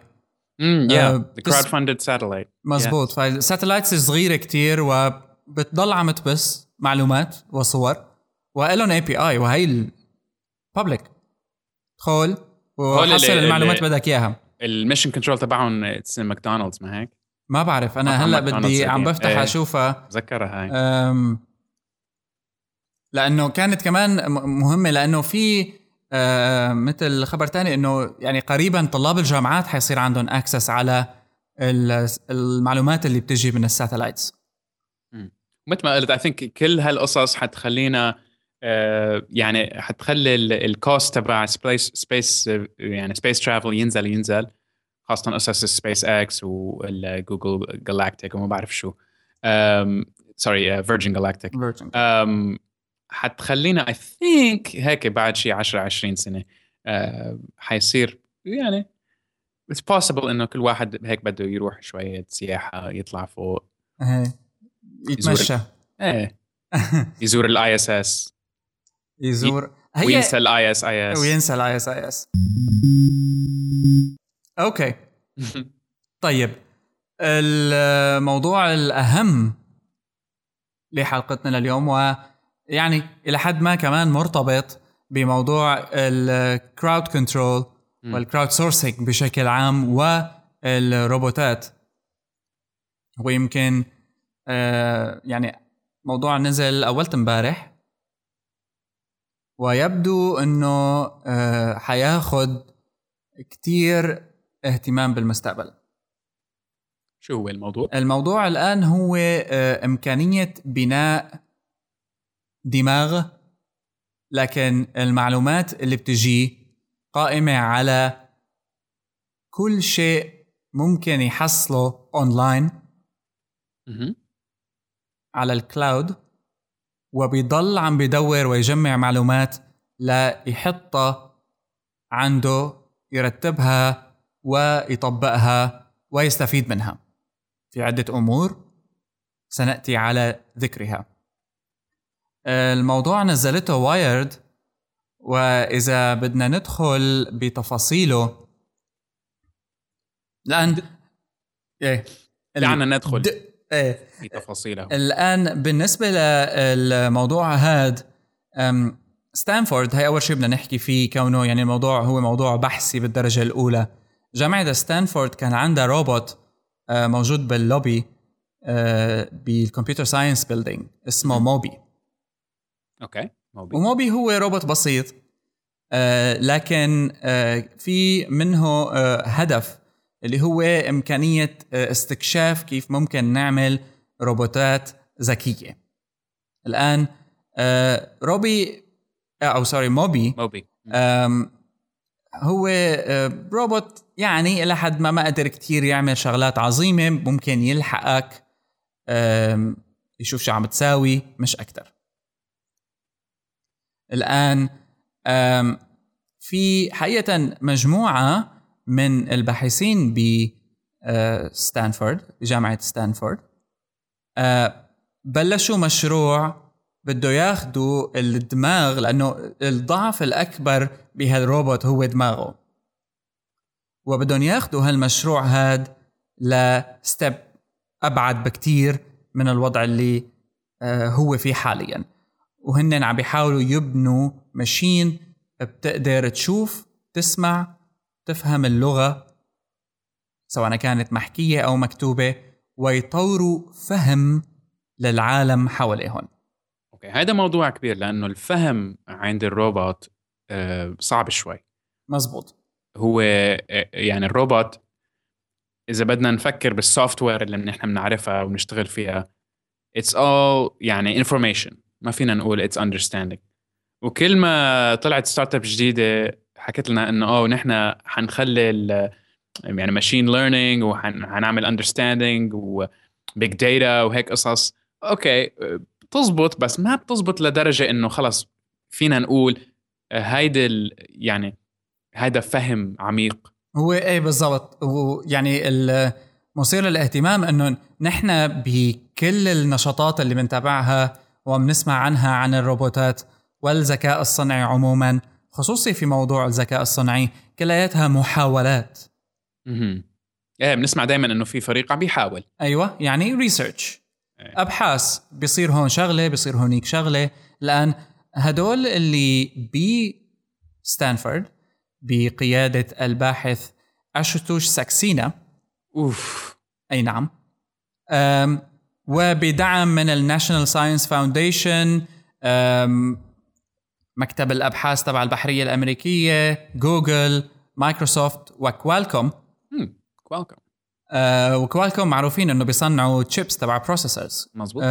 امم آه، crowd funded satellite مزبوط فال satellites صغيرة كتير وبتضل عم تبث معلومات وصور. وإلهم API وهي ال public دخل هول وحصل المعلومات بدك إياها. ال mission control تبعهم it's ماكدونالدز ما هيك؟ ما بعرف. أنا هلأ بدي عم قديم. بفتح إيه. أشوفها. تذكرها هاي. لأنه كانت كمان مهمة لأنه في آه، مثل خبر تاني إنه يعني قريبا طلاب الجامعات حيصير عندهم access على ال- المعلومات اللي بتجي من ال satellites مثل ما قلت I think كل هالقصص حتخلينا آه، يعني حتخلي ال cost تبع space space يعني space travel ينزل ينزل خاصة قصص ال SpaceX وال Google Galactic وما بعرف شو. sorry Virgin Galactic حتخلينا I think هيك بعد شي 10 20 سنة أه، حيصير يعني it's possible إنه كل واحد هيك بده يروح شوية سياحة يطلع فوق هي. يتمشى. إيه (laughs) يزور ال ISS يزور. هي وينسى الاي اس اي اس وينسى الاي اس اي اس أوكي. (laughs) طيب الموضوع الأهم لحلقتنا لليوم ويعني إلى حد ما كمان مرتبط بموضوع الكراود كنترول والكراود سورسينج بشكل عام والروبوتات. ويمكن آه يعني موضوع نزل أولت امبارح. ويبدو إنه آه حياخد كتير اهتمام بالمستقبل. شو هو الموضوع؟ الموضوع الآن هو آه، إمكانية بناء دماغ لكن المعلومات اللي بتجي قائمة على كل شيء ممكن يحصله أونلاين على ال cloud وبيضل عم بدور ويجمع معلومات ليحطها عنده يرتبها ويطبقها ويستفيد منها. في عدة أمور سنأتي على ذكرها. الموضوع نزلته Wired وإذا بدنا ندخل بتفاصيله الآن إيه دعنا ندخل د... إيه. في تفاصيله الآن بالنسبة للموضوع هذا ستانفورد هي أول شيء بدنا نحكي فيه كونه يعني الموضوع هو موضوع بحثي بالدرجة الأولى. جامعة ستانفورد كان عندها روبوت آه، موجود باللوبي آه، بال computer science building اسمه موبي. okay موبي. وموبي هو روبوت بسيط آه، لكن في منه هدف اللي هو إمكانية استكشاف كيف ممكن نعمل روبوتات ذكية. الآن روبي أو sorry موبي موبي. هو روبوت يعني إلى حد ما ما قدر كتير يعمل شغلات عظيمة ممكن يلحقك يشوف شو عم تساوي مش أكتر. الآن في حقيقة مجموعة من الباحثين بستانفورد بجامعة ستانفورد بلشوا مشروع بده ياخذوا الدماغ لأنه الضعف الأكبر بهالروبوت هو دماغه. وبدهم ياخذوا هالمشروع هاد ل step أبعد بكتير من الوضع اللي هو فيه حاليا. وهن عم بيحاولوا يبنوا machine بتقدر تشوف تسمع تفهم اللغة سواء كانت محكية أو مكتوبة ويطوروا فهم للعالم حواليهم okay هذا موضوع كبير لأنه الفهم عند الروبوت آه، صعب شوي. مزبوط. هو آه، يعني الروبوت إذا بدنا نفكر بال software اللي نحن بنعرفها ونشتغل فيها it's all يعني information. ما فينا نقول it's understanding. وكل ما طلعت startup جديدة حكت لنا إنه أوه نحن حنخلي يعني machine learning وحنعمل understanding و big data وهيك قصص. okay بتزبط بس ما بتزبط لدرجة إنه خلص فينا نقول آه، هيدي يعني هذا فهم عميق. هو إيه بالضبط ويعني مثير للاهتمام إنه نحن بكل النشاطات اللي بنتابعها وبنسمع عنها عن الروبوتات والذكاء الصنعي عموما خصوصي في موضوع الذكاء الصنعي كلياتها محاولات. أها إيه بنسمع دائما إنه في فريق عم بيحاول. أيوه يعني ريسيرش إيه. أبحاث بيصير هون شغلة بيصير هونيك شغلة. لأن هدول اللي بستانفورد بقيادة الباحث أشوتوش ساكسينا. أوف. أي نعم. وبدعم من الناشونال ساينس فاونديشن مكتب الأبحاث تبع البحرية الأمريكية جوجل مايكروسوفت وكوالكوم كوالكوم. آه وكوالكوم معروفين إنه بيصنعوا تشيبس تبع processors مزبوط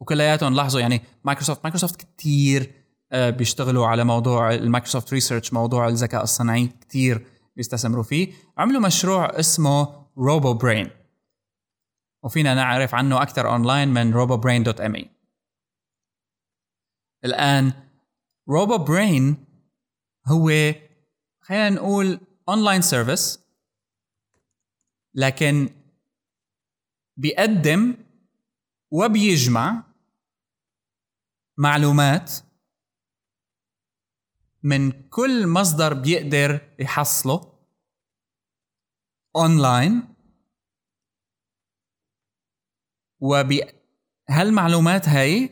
وكلياتهم لاحظوا يعني مايكروسوفت مايكروسوفت كثير آه بيشتغلوا على موضوع ال Microsoft Research موضوع الذكاء الصناعي كثير بيستثمروا فيه. عملوا مشروع اسمه روبو برين وفينا نعرف عنه أكثر أونلاين من الآن روبو برين هو خلينا نقول online service لكن بيقدم وبيجمع معلومات من كل مصدر بيقدر يحصله اونلاين وبهالمعلومات هاي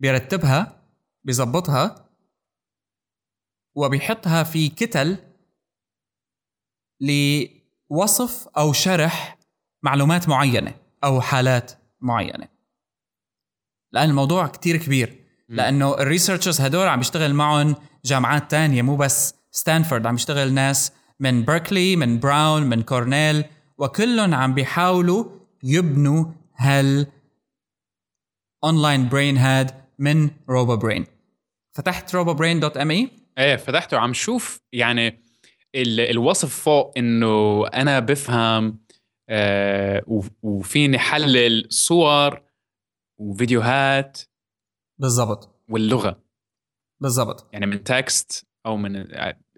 بيرتبها بيظبطها وبيحطها في كتل وصف أو شرح معلومات معينة أو حالات معينة؟ لأن الموضوع كتير كبير. لأنه ال researchers هدول عم بيشتغل معهم جامعات تانية مو بس ستانفورد عم بيشتغل ناس من بيركلي من براون من كورنيل وكلهم عم بيحاولوا يبنوا هال online brain هاد من روبو برين فتحت روبو برين dot me إيه فتحته. وعم شوف يعني ال- الوصف فوق إنه أنا بفهم آه وف- وفيني حلل صور وفيديوهات بالضبط. واللغة. بالضبط. يعني من text أو من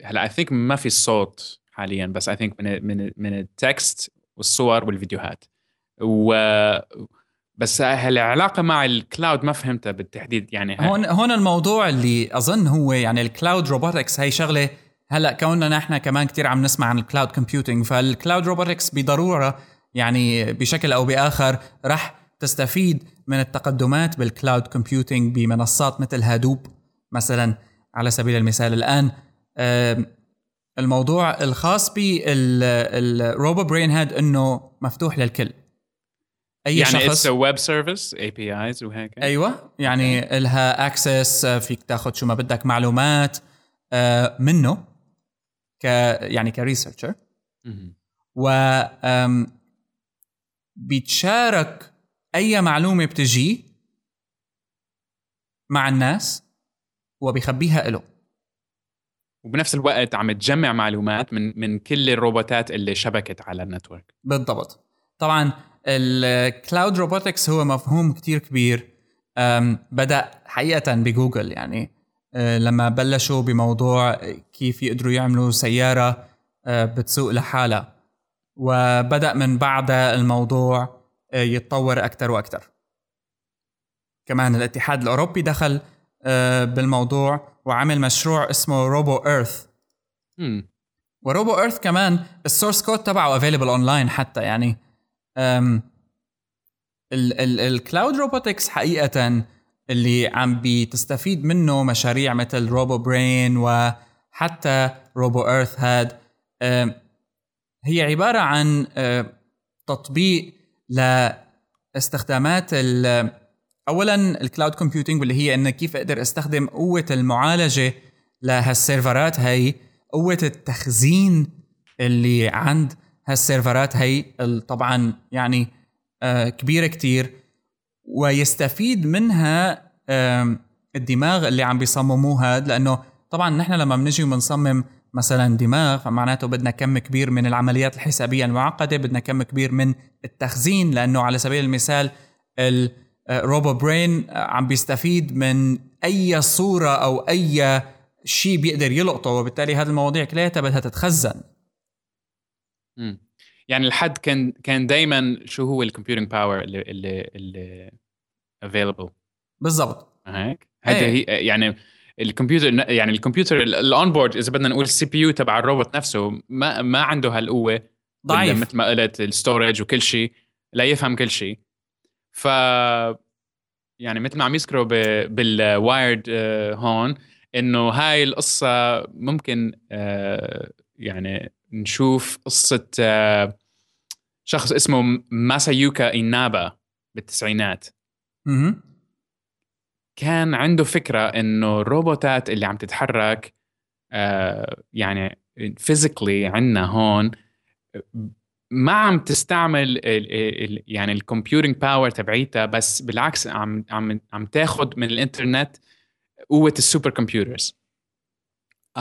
هلأ I think ما في صوت حاليا بس I think من من من ال text والصور والفيديوهات. و بس العلاقة مع ال cloud ما فهمتها بالتحديد يعني هون هون الموضوع اللي أظن هو يعني ال cloud robotics هي شغلة هلأ كوننا نحن كمان كتير عم نسمع عن ال cloud computing فال cloud robotics بضرورة يعني بشكل أو بآخر رح تستفيد من التقدمات بال cloud computing بمنصات مثل هادوب مثلا على سبيل المثال. الآن الموضوع الخاص بالروبو برين هاد إنه مفتوح للكل. أي يعني شخص it's web service APIs وهيك أيوه. يعني لها access فيك تاخذ شو ما بدك معلومات آه، منه ك يعني ك researcher. و بيتشارك أي معلومة بتجي مع الناس وبيخبيها له وبنفس الوقت عم تجمع معلومات من من كل الروبوتات اللي شبكت على ال network. بالضبط. طبعا ال cloud robotics هو مفهوم كتير كبير أم، بدأ حقيقة بجوجل يعني. أه، لما بلشوا بموضوع كيف يقدروا يعملوا سيارة أه، بتسوق لحالها. وبدأ من بعدها الموضوع أه، يتطور أكثر وأكثر كمان الاتحاد الأوروبي دخل بالموضوع وعمل مشروع اسمه روبو ايرث. وروبو ايرث كمان ال source code تبعه available online حتى يعني. ال cloud robotics حقيقة اللي عم بتستفيد منه مشاريع مثل روبو برين وحتى روبو ايرث هاد هي عبارة عن تطبيق لاستخدامات اولا ال cloud computing واللي هي انه كيف أقدر أستخدم قوة المعالجة لهالسيرفرات هي قوة التخزين اللي عند هالسيرفرات هي طبعا يعني آه، كبيرة كتير ويستفيد منها الدماغ اللي عم بيصمموه هاد لأنه طبعا نحن لما بنجي وبنصمم مثلا دماغ فمعناته بدنا كم كبير من العمليات الحسابية المعقدة بدنا كم كبير من التخزين. لأنه على سبيل المثال الروبو برين عم بيستفيد من أي صورة أو أي شيء بيقدر يلقطه وبالتالي هذه المواضيع كلياتها بدها تتخزن. مم. يعني الحد كان كان دائما شو هو ال computing power اللي اللي اللي available بالضبط. هيك؟ هذا إيه. هي يعني الكمبيوتر يعني الكمبيوتر ال on board إذا بدنا نقول ال CPU تبع الروبوت نفسه ما ما عنده هالقوة ضعيف. مثل ما قلت ال storage وكل شيء لا يفهم كل شيء. ف يعني مثل ما عم يذكروا بال Wired آه، هون إنه هاي القصة ممكن آه، يعني نشوف قصة آه، شخص اسمه ماسايوكا إينابا بالتسعينات مهم. كان عنده فكرة إنه الروبوتات اللي عم تتحرك آه، يعني physically عندنا هون ما عم تستعمل ال ال يعني ال computing power تبعيتها بس بالعكس عم عم عم تاخذ من الإنترنت قوة ال super computers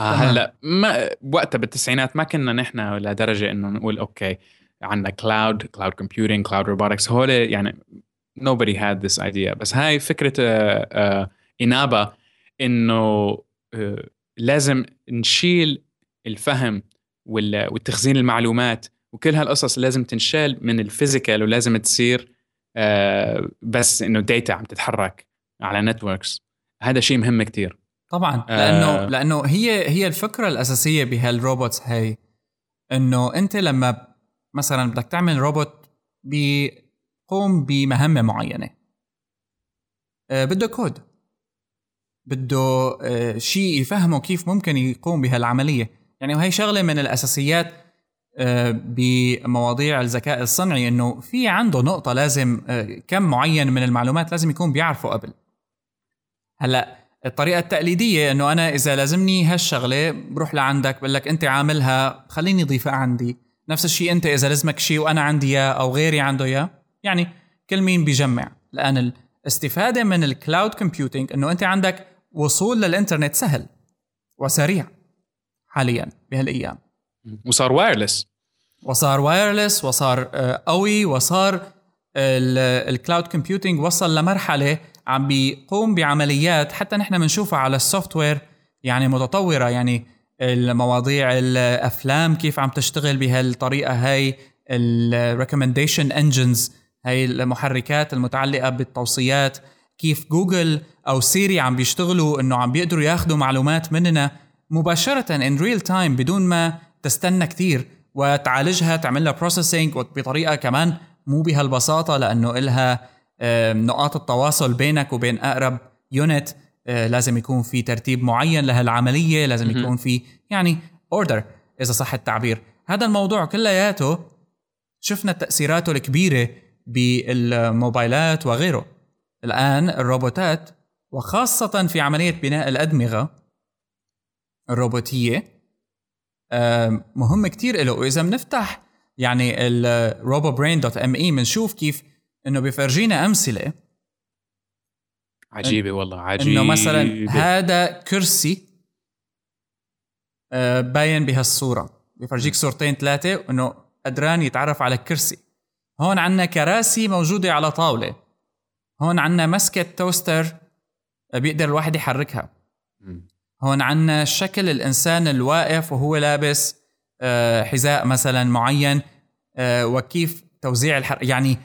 آه. هلا ما وقتها بالتسعينات ما كنا نحن لدرجة إنه نقول okay عندنا cloud cloud computing cloud robotics هول يعني nobody had this idea. بس هاي فكرة آه آه إنابة إنه آه لازم نشيل الفهم وال- والتخزين المعلومات وكل هالقصص لازم تنشال من ال physical ولازم تصير آه بس إنه data عم تتحرك على networks هذا شيء مهم كتير. طبعا. آه. لأنه لأنه هي هي الفكرة الأساسية بهال robots هي إنه أنت لما مثلا بدك تعمل روبوت بيقوم بمهمة معينة. آه، بده كود. بده آه، شيء يفهمه كيف ممكن يقوم بهالعملية. يعني وهي شغلة من الأساسيات آه، بمواضيع الذكاء الصنعي إنه في عنده نقطة لازم آه، كم معين من المعلومات لازم يكون بيعرفه قبل. هلأ الطريقة التقليدية إنه أنا إذا لازمني هالشغلة بروح لعندك بقول لك أنت عاملها خليني ضيفها عندي، نفس الشيء أنت إذا لازمك شيء وأنا عندي إياه أو غيري عنده إياه، يعني كل مين بيجمع، لأن الاستفادة من ال cloud computing إنه أنت عندك وصول للإنترنت سهل وسريع حاليا بهالأيام. وصار وايرلس وصار وايرلس وصار آه، قوي وصار ال cloud computing وصل لمرحلة عم بيقوم بعمليات حتى نحن بنشوفها على ال software يعني متطورة. يعني المواضيع الأفلام كيف عم تشتغل بهالطريقة هاي ال recommendation engines هاي المحركات المتعلقة بالتوصيات. كيف جوجل أو سيري عم بيشتغلوا إنه عم بيقدروا ياخذوا معلومات مننا مباشرة in real time بدون ما تستنى كثير وتعالجها تعمل لها processing بطريقه كمان مو بهالبساطة لأنه إلها نقاط التواصل بينك وبين أقرب unit آه، لازم يكون في ترتيب معين لهالعمليه لازم يكون في يعني order إذا صح التعبير. هذا الموضوع كلياته شفنا تأثيراته الكبيرة بالموبايلات وغيره. الآن الروبوتات وخاصة في عملية بناء الأدمغة الروبوتيه مهم كتير له وإذا بنفتح يعني الروبو برين دوت ام اي بنشوف كيف إنه بيفرجينا أمثلة. عجيبة والله عجيبه إنه مثلا هذا كرسي آه، باين بهالصورة. بيفرجيك صورتين ثلاثة إنه قدران يتعرف على الكرسي. هون عندنا كراسي موجودة على طاولة. هون عندنا مسكة توستر آه، بيقدر الواحد يحركها. هون عنا شكل الإنسان الواقف وهو لابس آه، حذاء مثلا معين وكيف توزيع الحر يعني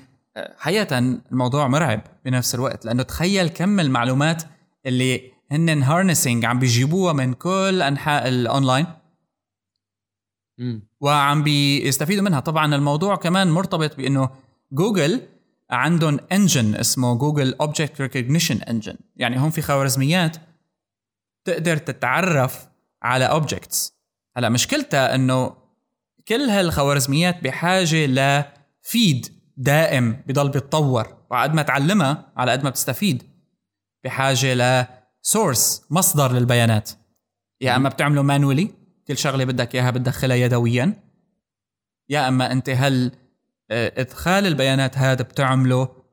حقيقة الموضوع مرعب بنفس الوقت لأنه تخيل كم المعلومات اللي هن harnessing عم بيجيبوها من كل أنحاء الأونلاين وعم بيستفيدوا منها. طبعا الموضوع كمان مرتبط بأنه جوجل عندهم engine اسمه Google object recognition engine يعني هم في خوارزميات تقدر تتعرف على objects هلأ مشكلتها إنه كل هالخوارزميات بحاجة لفيد دائم بضل بيتطور وعد ما تعلمها على قد ما بتستفيد. بحاجة لسورس مصدر للبيانات. يا أما بتعمله مانولي كل شغلة بدك إياها بتدخلها يدويا. يا أما أنت هل آه، إدخال البيانات هذا بتعمله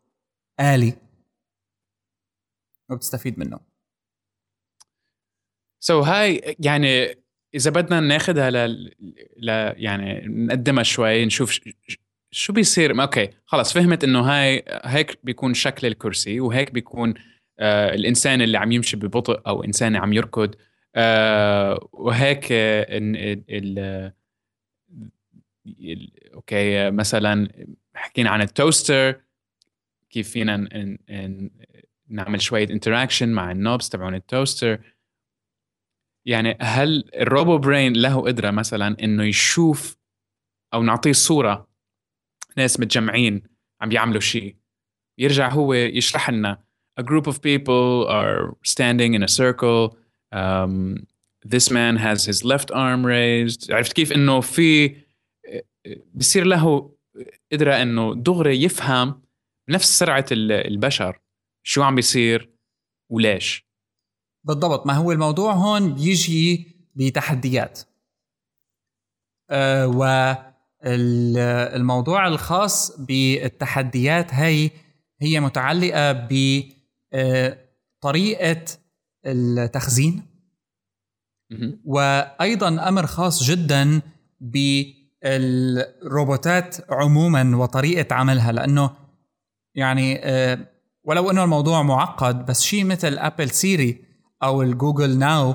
آلي. وبتستفيد منه. so so هاي يعني إذا بدنا ناخذها ل... ل يعني نقدمها شوي نشوف شو بيصير؟ okay خلص فهمت إنه هاي هيك بيكون شكل الكرسي وهيك بيكون آه الإنسان اللي عم يمشي ببطء أو إنسان عم يركض. آه وهيك ال ال okay مثلا حكينا عن ال toaster كيف فينا نعمل شوية interaction مع ال knobs تبعون ال toaster. يعني هل ال Robo Brain له قدرة مثلا إنه يشوف أو نعطيه صورة ناس متجمعين عم بيعملوا شيء. يرجع هو يشرح لنا. A group of people are standing in a circle. Um, this man has his left arm raised. عرفت كيف إنه في بصير له قدرة إنه دغري يفهم بنفس سرعة البشر شو عم بيصير وليش. بالضبط. ما هو الموضوع هون بيجي بتحديات. أه والموضوع الخاص بالتحديات هي هي متعلقة بطريقة آه، التخزين. وأيضا أمر خاص جدا بالروبوتات عموما وطريقة عملها لأنه يعني آه، ولو أنه الموضوع معقد بس شيء مثل Apple Siri أو ال Google Now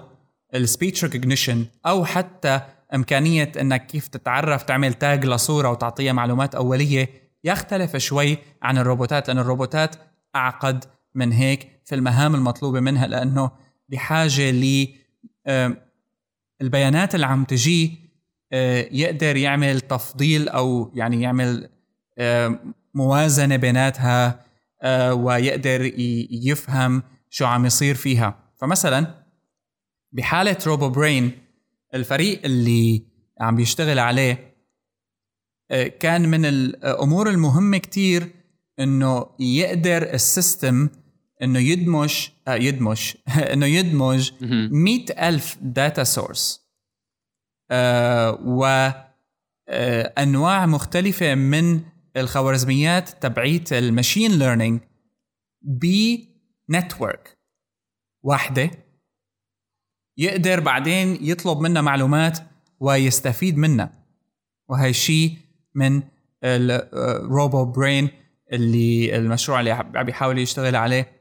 ال speech recognition أو حتى إمكانية إنك كيف تتعرف تعمل tag لصورة وتعطيها معلومات أولية يختلف شوي عن الروبوتات لأن الروبوتات أعقد من هيك في المهام المطلوبة منها لأنه بحاجة ل البيانات اللي عم تجي آه، يقدر يعمل تفضيل أو يعني يعمل موازنة بيناتها آه، ويقدر يفهم شو عم يصير فيها. فمثلا بحالة Robo Brain الفريق اللي عم بيشتغل عليه آه، كان من الأمور المهمة كتير إنه يقدر ال system إنه يدمج آه يدمج (laughs) إنه يدمج مئة ألف data source آه وانواع مختلفة من الخوارزميات تبعيت ال machine learning ب network واحدة. يقدر بعدين يطلب منا معلومات ويستفيد منها وهي شيء من ال Robo Brain اللي المشروع اللي عم بيحاول يشتغل عليه.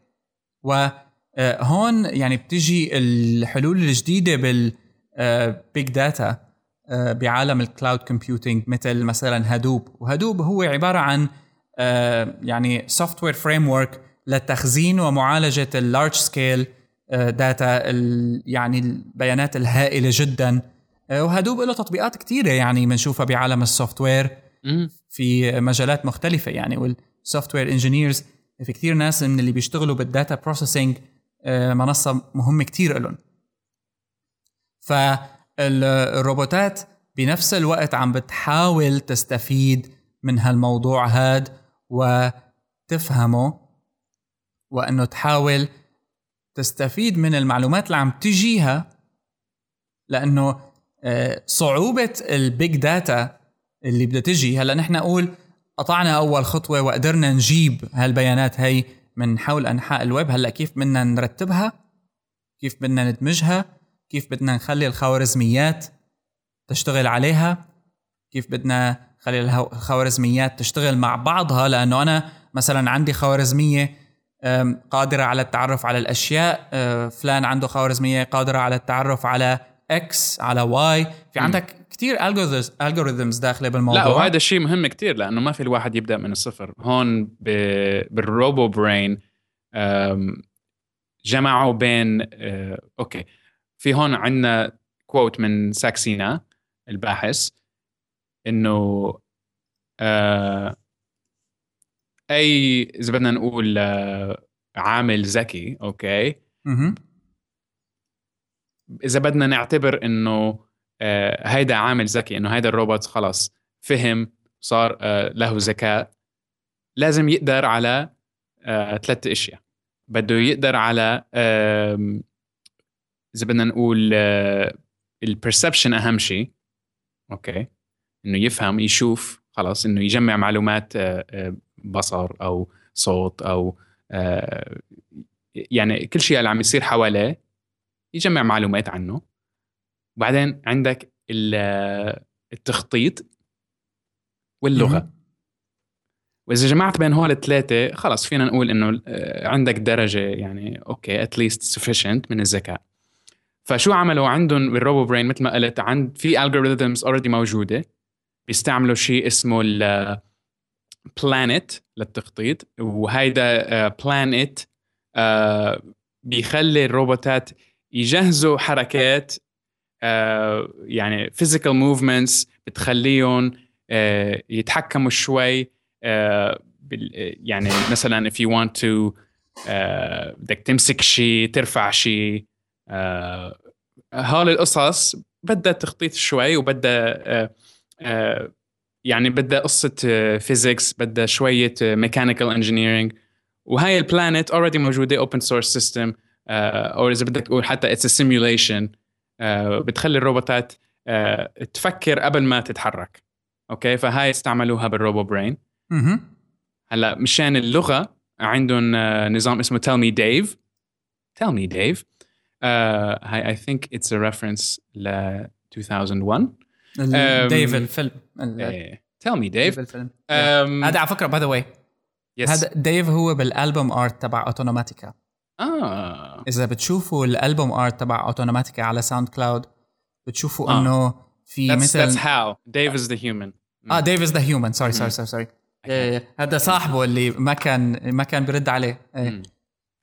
وهون يعني بتجي الحلول الجديدة بال big data آه، بعالم ال cloud computing مثل مثلا Hadoop و Hadoop هو عبارة عن آه، يعني software framework لتخزين ومعالجة ال large scale data يعني البيانات الهائلة جدا. آه، و Hadoop له تطبيقات كثيره يعني بنشوفها بعالم ال software في مجالات مختلفة يعني وال software engineers في كثير ناس من اللي بيشتغلوا بال data processing منصة مهمة كثير لهم. فالروبوتات بنفس الوقت عم بتحاول تستفيد من هالموضوع هاد وتفهمه وإنه تحاول تستفيد من المعلومات اللي عم تجيها لأنه آه، صعوبة ال big data اللي بدها تجي هلا نحن نقول قطعنا أول خطوة وقدرنا نجيب هالبيانات هي من حول أنحاء الويب هلأ كيف بدنا نرتبها؟ كيف بدنا ندمجها؟ كيف بدنا نخلي الخوارزميات تشتغل عليها؟ كيف بدنا نخلي الخوارزميات تشتغل مع بعضها؟ لأنه أنا مثلا عندي خوارزمية قادرة على التعرف على الأشياء. أه، فلان عنده خوارزمية قادرة على التعرف على X على Y في عندك كثير algorithms داخلة بالموضوع. لا وهذا الشيء مهم كثير لأنه ما في الواحد يبدأ من الصفر. هون ب... بال RoboBrain جمعوا بين أه، أوكي. في هون عندنا quote من ساكسينا الباحث إنه آه أي إذا بدنا نقول آه عامل ذكي okay؟ إذا بدنا نعتبر إنه آه هيدا عامل ذكي إنه هيدا الروبوت خلص فهم صار آه له ذكاء لازم يقدر على ثلاث أشياء. بده يقدر على إذا بدنا نقول ال perception أهم شيء okay؟ إنه يفهم يشوف خلاص إنه يجمع معلومات آه، آه، بصر أو صوت أو آه، يعني كل شيء اللي عم يصير حواليه يجمع معلومات عنه. وبعدين عندك التخطيط واللغة. وإذا جمعت بين هول الثلاثه خلص فينا نقول إنه عندك درجة يعني okay at least sufficient من الذكاء. فشو عملوا؟ عندهم بال RoboBrain مثل ما قلت عند في algorithms already موجودة. بيستعملوا شيء اسمه ال PlanIt للتخطيط وهيدا PlanIt آه، بيخلي الروبوتات يجهزوا حركات آه، يعني physical movements بتخليهم آه، يتحكموا شوي يعني مثلا if you want to بدك تمسك شيء ترفع شيء هول القصص بدها تخطيط شوي وبدها آه، يعني بدها قصة physics آه، بدها شوية mechanical آه، engineering وهاي ال PlanIt already موجودة open source system أو إذا بدك تقول حتى it's simulation بتخلي الروبوتات تفكر قبل ما تتحرك. okay؟ فهاي استعملوها بال RoboBrain. هلأ مشان اللغة عندهم نظام اسمه Tell Me Dave Tell Me Dave هاي I think it's a reference ل 2001 Dave الفيلم. Tell Me Dave الفيلم. هذا على فكرة by the way هذا Dave هو بال album art تبع اوتوماتيكا آه. إذا بتشوفوا ال album art تبع اوتوماتيكا على SoundCloud بتشوفوا آه. إنه في that's, مثل that's how. Dave is the human. آه Dave is the human sorry sorry sorry sorry هذا صاحبه اللي ما كان ما كان بيرد عليه.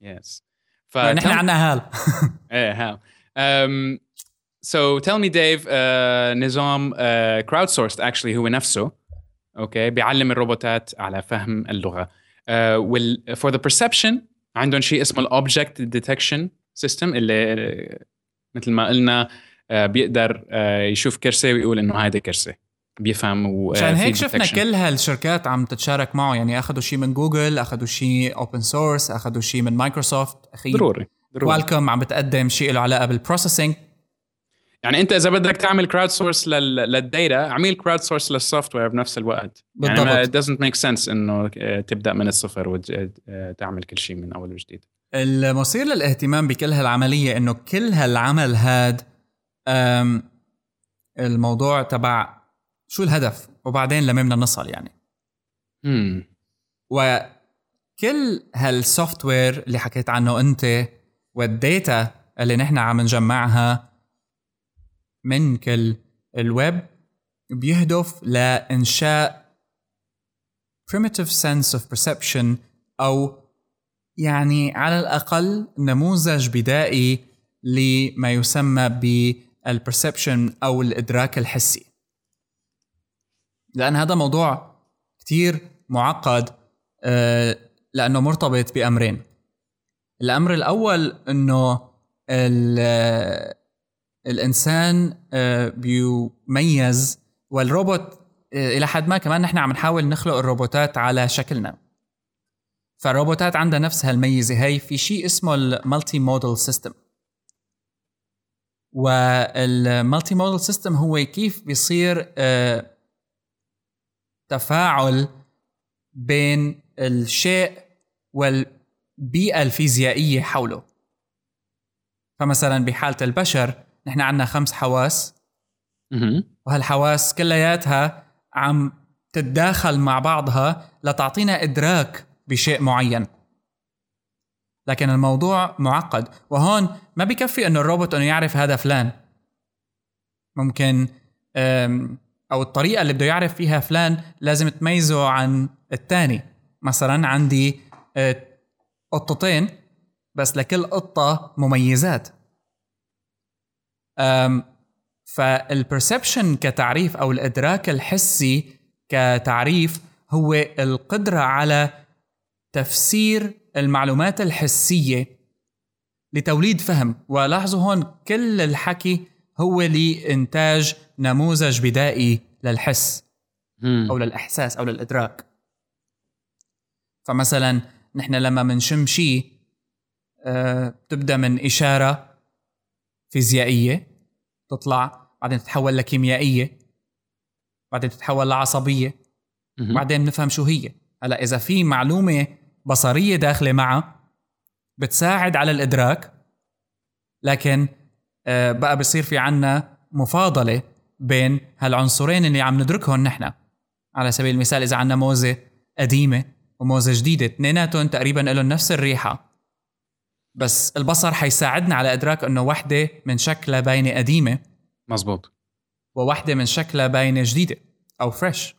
yes فنحن عندنا هال. (laughs) إيه هال. So tell me Dave uh, نظام uh, crowdsourced actually هو نفسه okay okay. بيعلم الروبوتات على فهم اللغة uh, وال for the perception عندهم شيء اسمه ال object detection system اللي مثل ما قلنا uh, بيقدر uh, يشوف كرسي ويقول إنه هذا كرسي بيفهم و عشان في هيك شفنا detection. كل هالشركات عم تتشارك معه يعني أخذوا شيء من جوجل أخذوا شيء open source أخذوا شيء من مايكروسوفت اخير ضروري ضروري كوالكوم عم بتقدم شيء له علاقة بال processing يعني انت إذا بدك تعمل crowdsource لل data اعمل crowdsource لل software بنفس الوقت. يعني بالضبط. doesn't make sense إنه آه، تبدأ من الصفر وتعمل كل شيء من أول وجديد. المثير للاهتمام بكل هالعملية إنه كل هالعمل هاد الموضوع تبع شو الهدف؟ وبعدين لما بدنا نصل يعني. امم وكل هال software اللي حكيت عنه أنت وال data اللي نحن عم نجمعها من كل الويب بيهدف لإنشاء primitive sense of perception أو يعني على الأقل نموذج بدائي لما يسمى بال perception أو الإدراك الحسي. لأن هذا موضوع كتير معقد آه، لأنه مرتبط بأمرين. الأمر الأول أنه ال- آه، بيميز والروبوت آه، إلى حد ما كمان نحن عم نحاول نخلق الروبوتات على شكلنا. فالروبوتات عندها نفس هالميزة. هي في شيء اسمه المالتي موديل سيستم. وال multi-modal system هو كيف بيصير آه، تفاعل بين الشيء والبيئة الفيزيائية حوله. فمثلا بحالة البشر نحن عندنا خمس حواس. وهالحواس كلياتها عم تتداخل مع بعضها لتعطينا إدراك بشيء معين. لكن الموضوع معقد. وهون ما بكفي إنه الروبوت إنه يعرف هذا فلان. ممكن أو الطريقة اللي بده يعرف فيها فلان لازم تميزه عن الثاني مثلا عندي أه، قطتين بس لكل قطة مميزات. فالبرسبشن كتعريف أو الإدراك الحسي كتعريف هو القدرة على تفسير المعلومات الحسية لتوليد فهم ولاحظوا هون كل الحكي هو لإنتاج نموذج بدائي للحس مم. أو للإحساس أو للإدراك فمثلا نحن لما منشم شيء آه، بتبدأ من إشارة فيزيائية تطلع بعدين تتحول لكيميائية بعدين تتحول لعصبية مهم. بعدين بنفهم شو هي. هلا إذا في معلومة بصرية داخلة معها بتساعد على الإدراك لكن آه، بقى بصير في عنا مفاضلة بين هالعنصرين اللي عم ندركهم نحن. على سبيل المثال إذا عنا موزة قديمة وموزة جديدة اثنيناتهم تقريبا لهم نفس الريحة. بس البصر حيساعدنا على إدراك إنه وحدة من شكلها باينة قديمة مزبوط. ووحدة من شكلها باينة جديدة أو fresh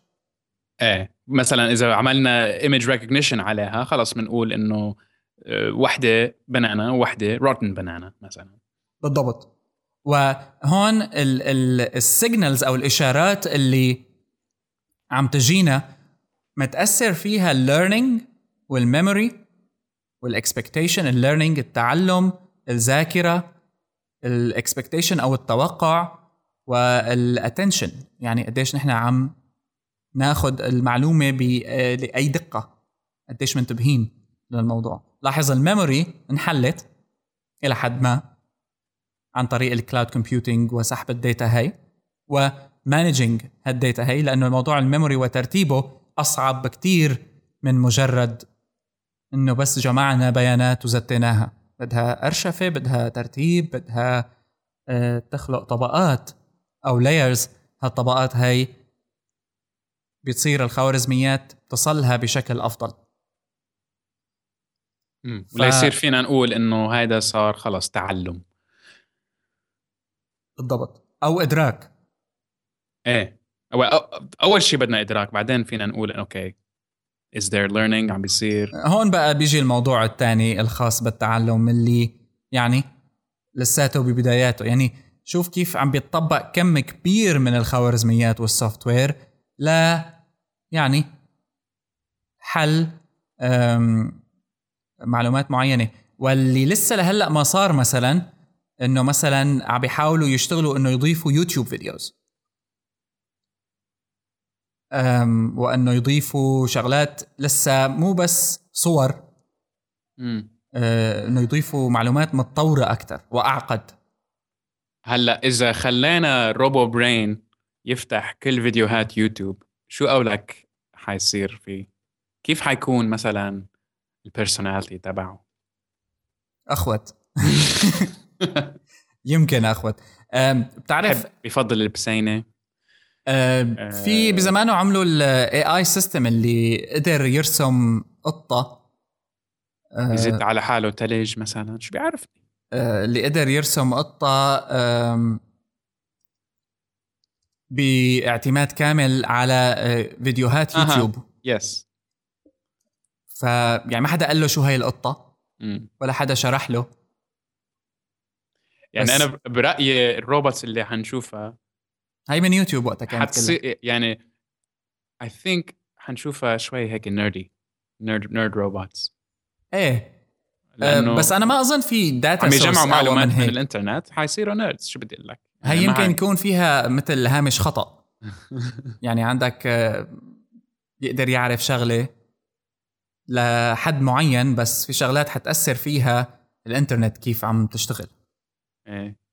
إيه مثلا إذا عملنا image recognition عليها خلص بنقول إنه آه، وحدة banana ووحده rotten banana مثلا. بالضبط. وهون ال signals أو الإشارات اللي عم تجينا متأثر فيها الليرنينج والميموري والاكسبكتيشن الليرنينج التعلم الذاكرة ال expectation أو التوقع وال attention يعني قديش نحن عم ناخذ المعلومة ب- لأي دقة. قديش منتبهين للموضوع. لاحظ ال memory انحلت إلى حد ما عن طريق ال cloud computing وسحب ال data هي و managing هال data هي لأنه الموضوع ال memory وترتيبه أصعب بكتير من مجرد إنه بس جمعنا بيانات وزتيناها. بدها أرشفة بدها ترتيب بدها آه، تخلق طبقات أو layers هالطبقات هي بتصير الخوارزميات تصلها بشكل أفضل. ف... ليصير فينا نقول إنه هيدا صار خلص تعلم. بالضبط. أو إدراك. إيه. أو- أول شيء بدنا إدراك بعدين فينا نقول okay is there learning? عم بيصير. هون بقى بيجي الموضوع الثاني الخاص بالتعلم اللي يعني لساته ببداياته. يعني شوف كيف عم بيتطبق كم كبير من الخوارزميات وال software لا يعني حل معلومات معينة. واللي لسه لهلأ ما صار مثلا إنه مثلا عم بيحاولوا يشتغلوا إنه يضيفوا يوتيوب videos. وأنه يضيفوا شغلات لسه مو بس صور. أه، إنه يضيفوا معلومات متطورة أكثر وأعقد. هلأ إذا خلينا Robo Brain يفتح كل فيديوهات يوتيوب شو قولك حيصير فيه؟ كيف حيكون مثلا ال personality تبعه؟ أخوت. (laughs) يمكن أخوت. بتعرف بفضل البسينة. في آه. بزمانه عملوا ال AI system اللي قدر يرسم قطة أه، يزت على حاله تلج مثلا شو بيعرف أه، اللي قدر يرسم قطة باعتماد كامل على فيديوهات. يوتيوب yes فيعني ما حدا قال له شو هاي القطة. ولا حدا شرح له يعني أنا برأيي ال robots اللي حنشوفها هاي من يوتيوب وقتها كانت حتصير يعني I think حنشوفها شوي هيك nerdy nerd nerd robots إيه. لأنه أه، بس أنا ما أظن في data عم يجمعوا معلومات من من, الإنترنت حيصيروا nerds شو بدي أقول لك؟ هي يعني يمكن يكون فيها مثل هامش خطأ. (laughs) يعني عندك آه، يقدر يعرف شغلة لحد معين بس في شغلات حتأثر فيها الإنترنت كيف عم تشتغل. إيه.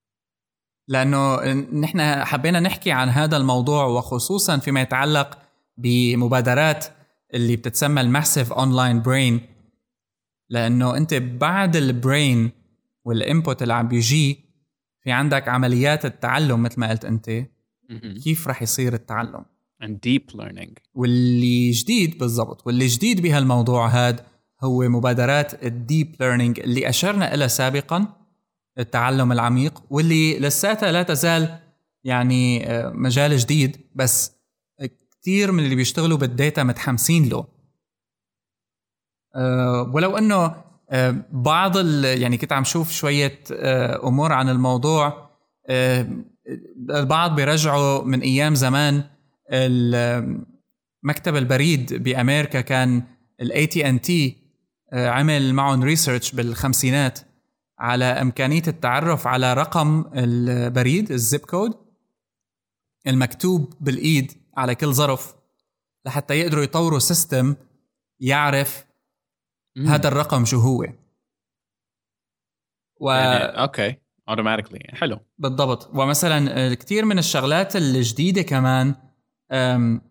لأنه نحن حبينا نحكي عن هذا الموضوع وخصوصا فيما يتعلق بمبادرات اللي بتتسمى ال massive online brain. لأنه أنت بعد ال brain وال input اللي عم بيجي في عندك عمليات التعلم مثل ما قلت أنت. كيف رح يصير التعلم؟ And deep learning. واللي جديد بالضبط واللي جديد بهالموضوع هاد هو مبادرات ال deep learning اللي أشرنا لها سابقا. التعلم العميق واللي لساتها لا تزال يعني آه، مجال جديد بس كثير من اللي بيشتغلوا بال data متحمسين له. آه، ولو إنه آه، بعض يعني كنت عم شوف شوية أمور عن الموضوع البعض بيرجعوا من أيام زمان مكتب البريد بأمريكا كان الاي تي ان تي عمل معهم research بالخمسينات. على إمكانية التعرف على رقم البريد ال zip code المكتوب بالإيد على كل ظرف لحتى يقدروا يطوروا system يعرف مم. هذا الرقم شو هو. و... يعني okay. Automatically. حلو. بالضبط. ومثلا كثير من الشغلات الجديدة كمان أم،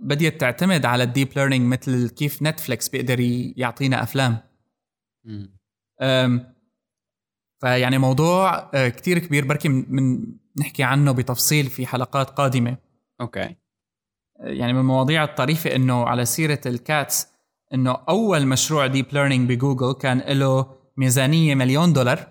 بديت تعتمد على ال deep learning مثل كيف Netflix بيقدر يعطينا أفلام. فيعني موضوع أه، كتير كبير بركي من- نحكي عنه بتفصيل في حلقات قادمة. okay. يعني من المواضيع الطريفة إنه على سيرة ال cats إنه أول مشروع deep learning بجوجل كان له ميزانية مليون دولار.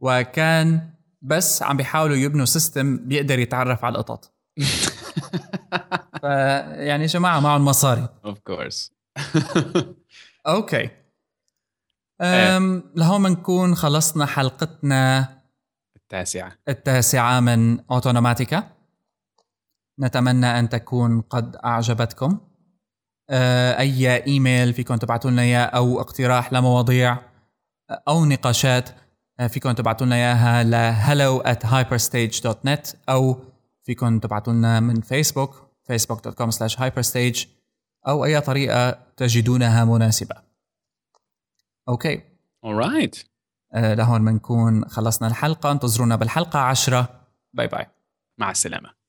وكان بس عم بيحاولوا يبنوا system بيقدر يتعرف على القطط. (laughs) فيعني يا جماعة معهم مصاري. Of course. (laughs) okay. أم لهون بنكون خلصنا حلقتنا التاسعة. التاسعة من أوتونوماتيكا. نتمنى أن تكون قد أعجبتكم. آه، أي إيميل فيكم تبعتوا لنا إياه أو اقتراح لمواضيع أو نقاشات آه، فيكم تبعتوا لنا إياها ل hello at hyperstage.net أو فيكم تبعتوا لنا من فيسبوك facebook.com slash hyperstage أو أي طريقة تجدونها مناسبة. أوكي. Alright آه، لهون بنكون خلصنا الحلقة. انتظرونا بالحلقة عشرة. باي باي مع السلامة.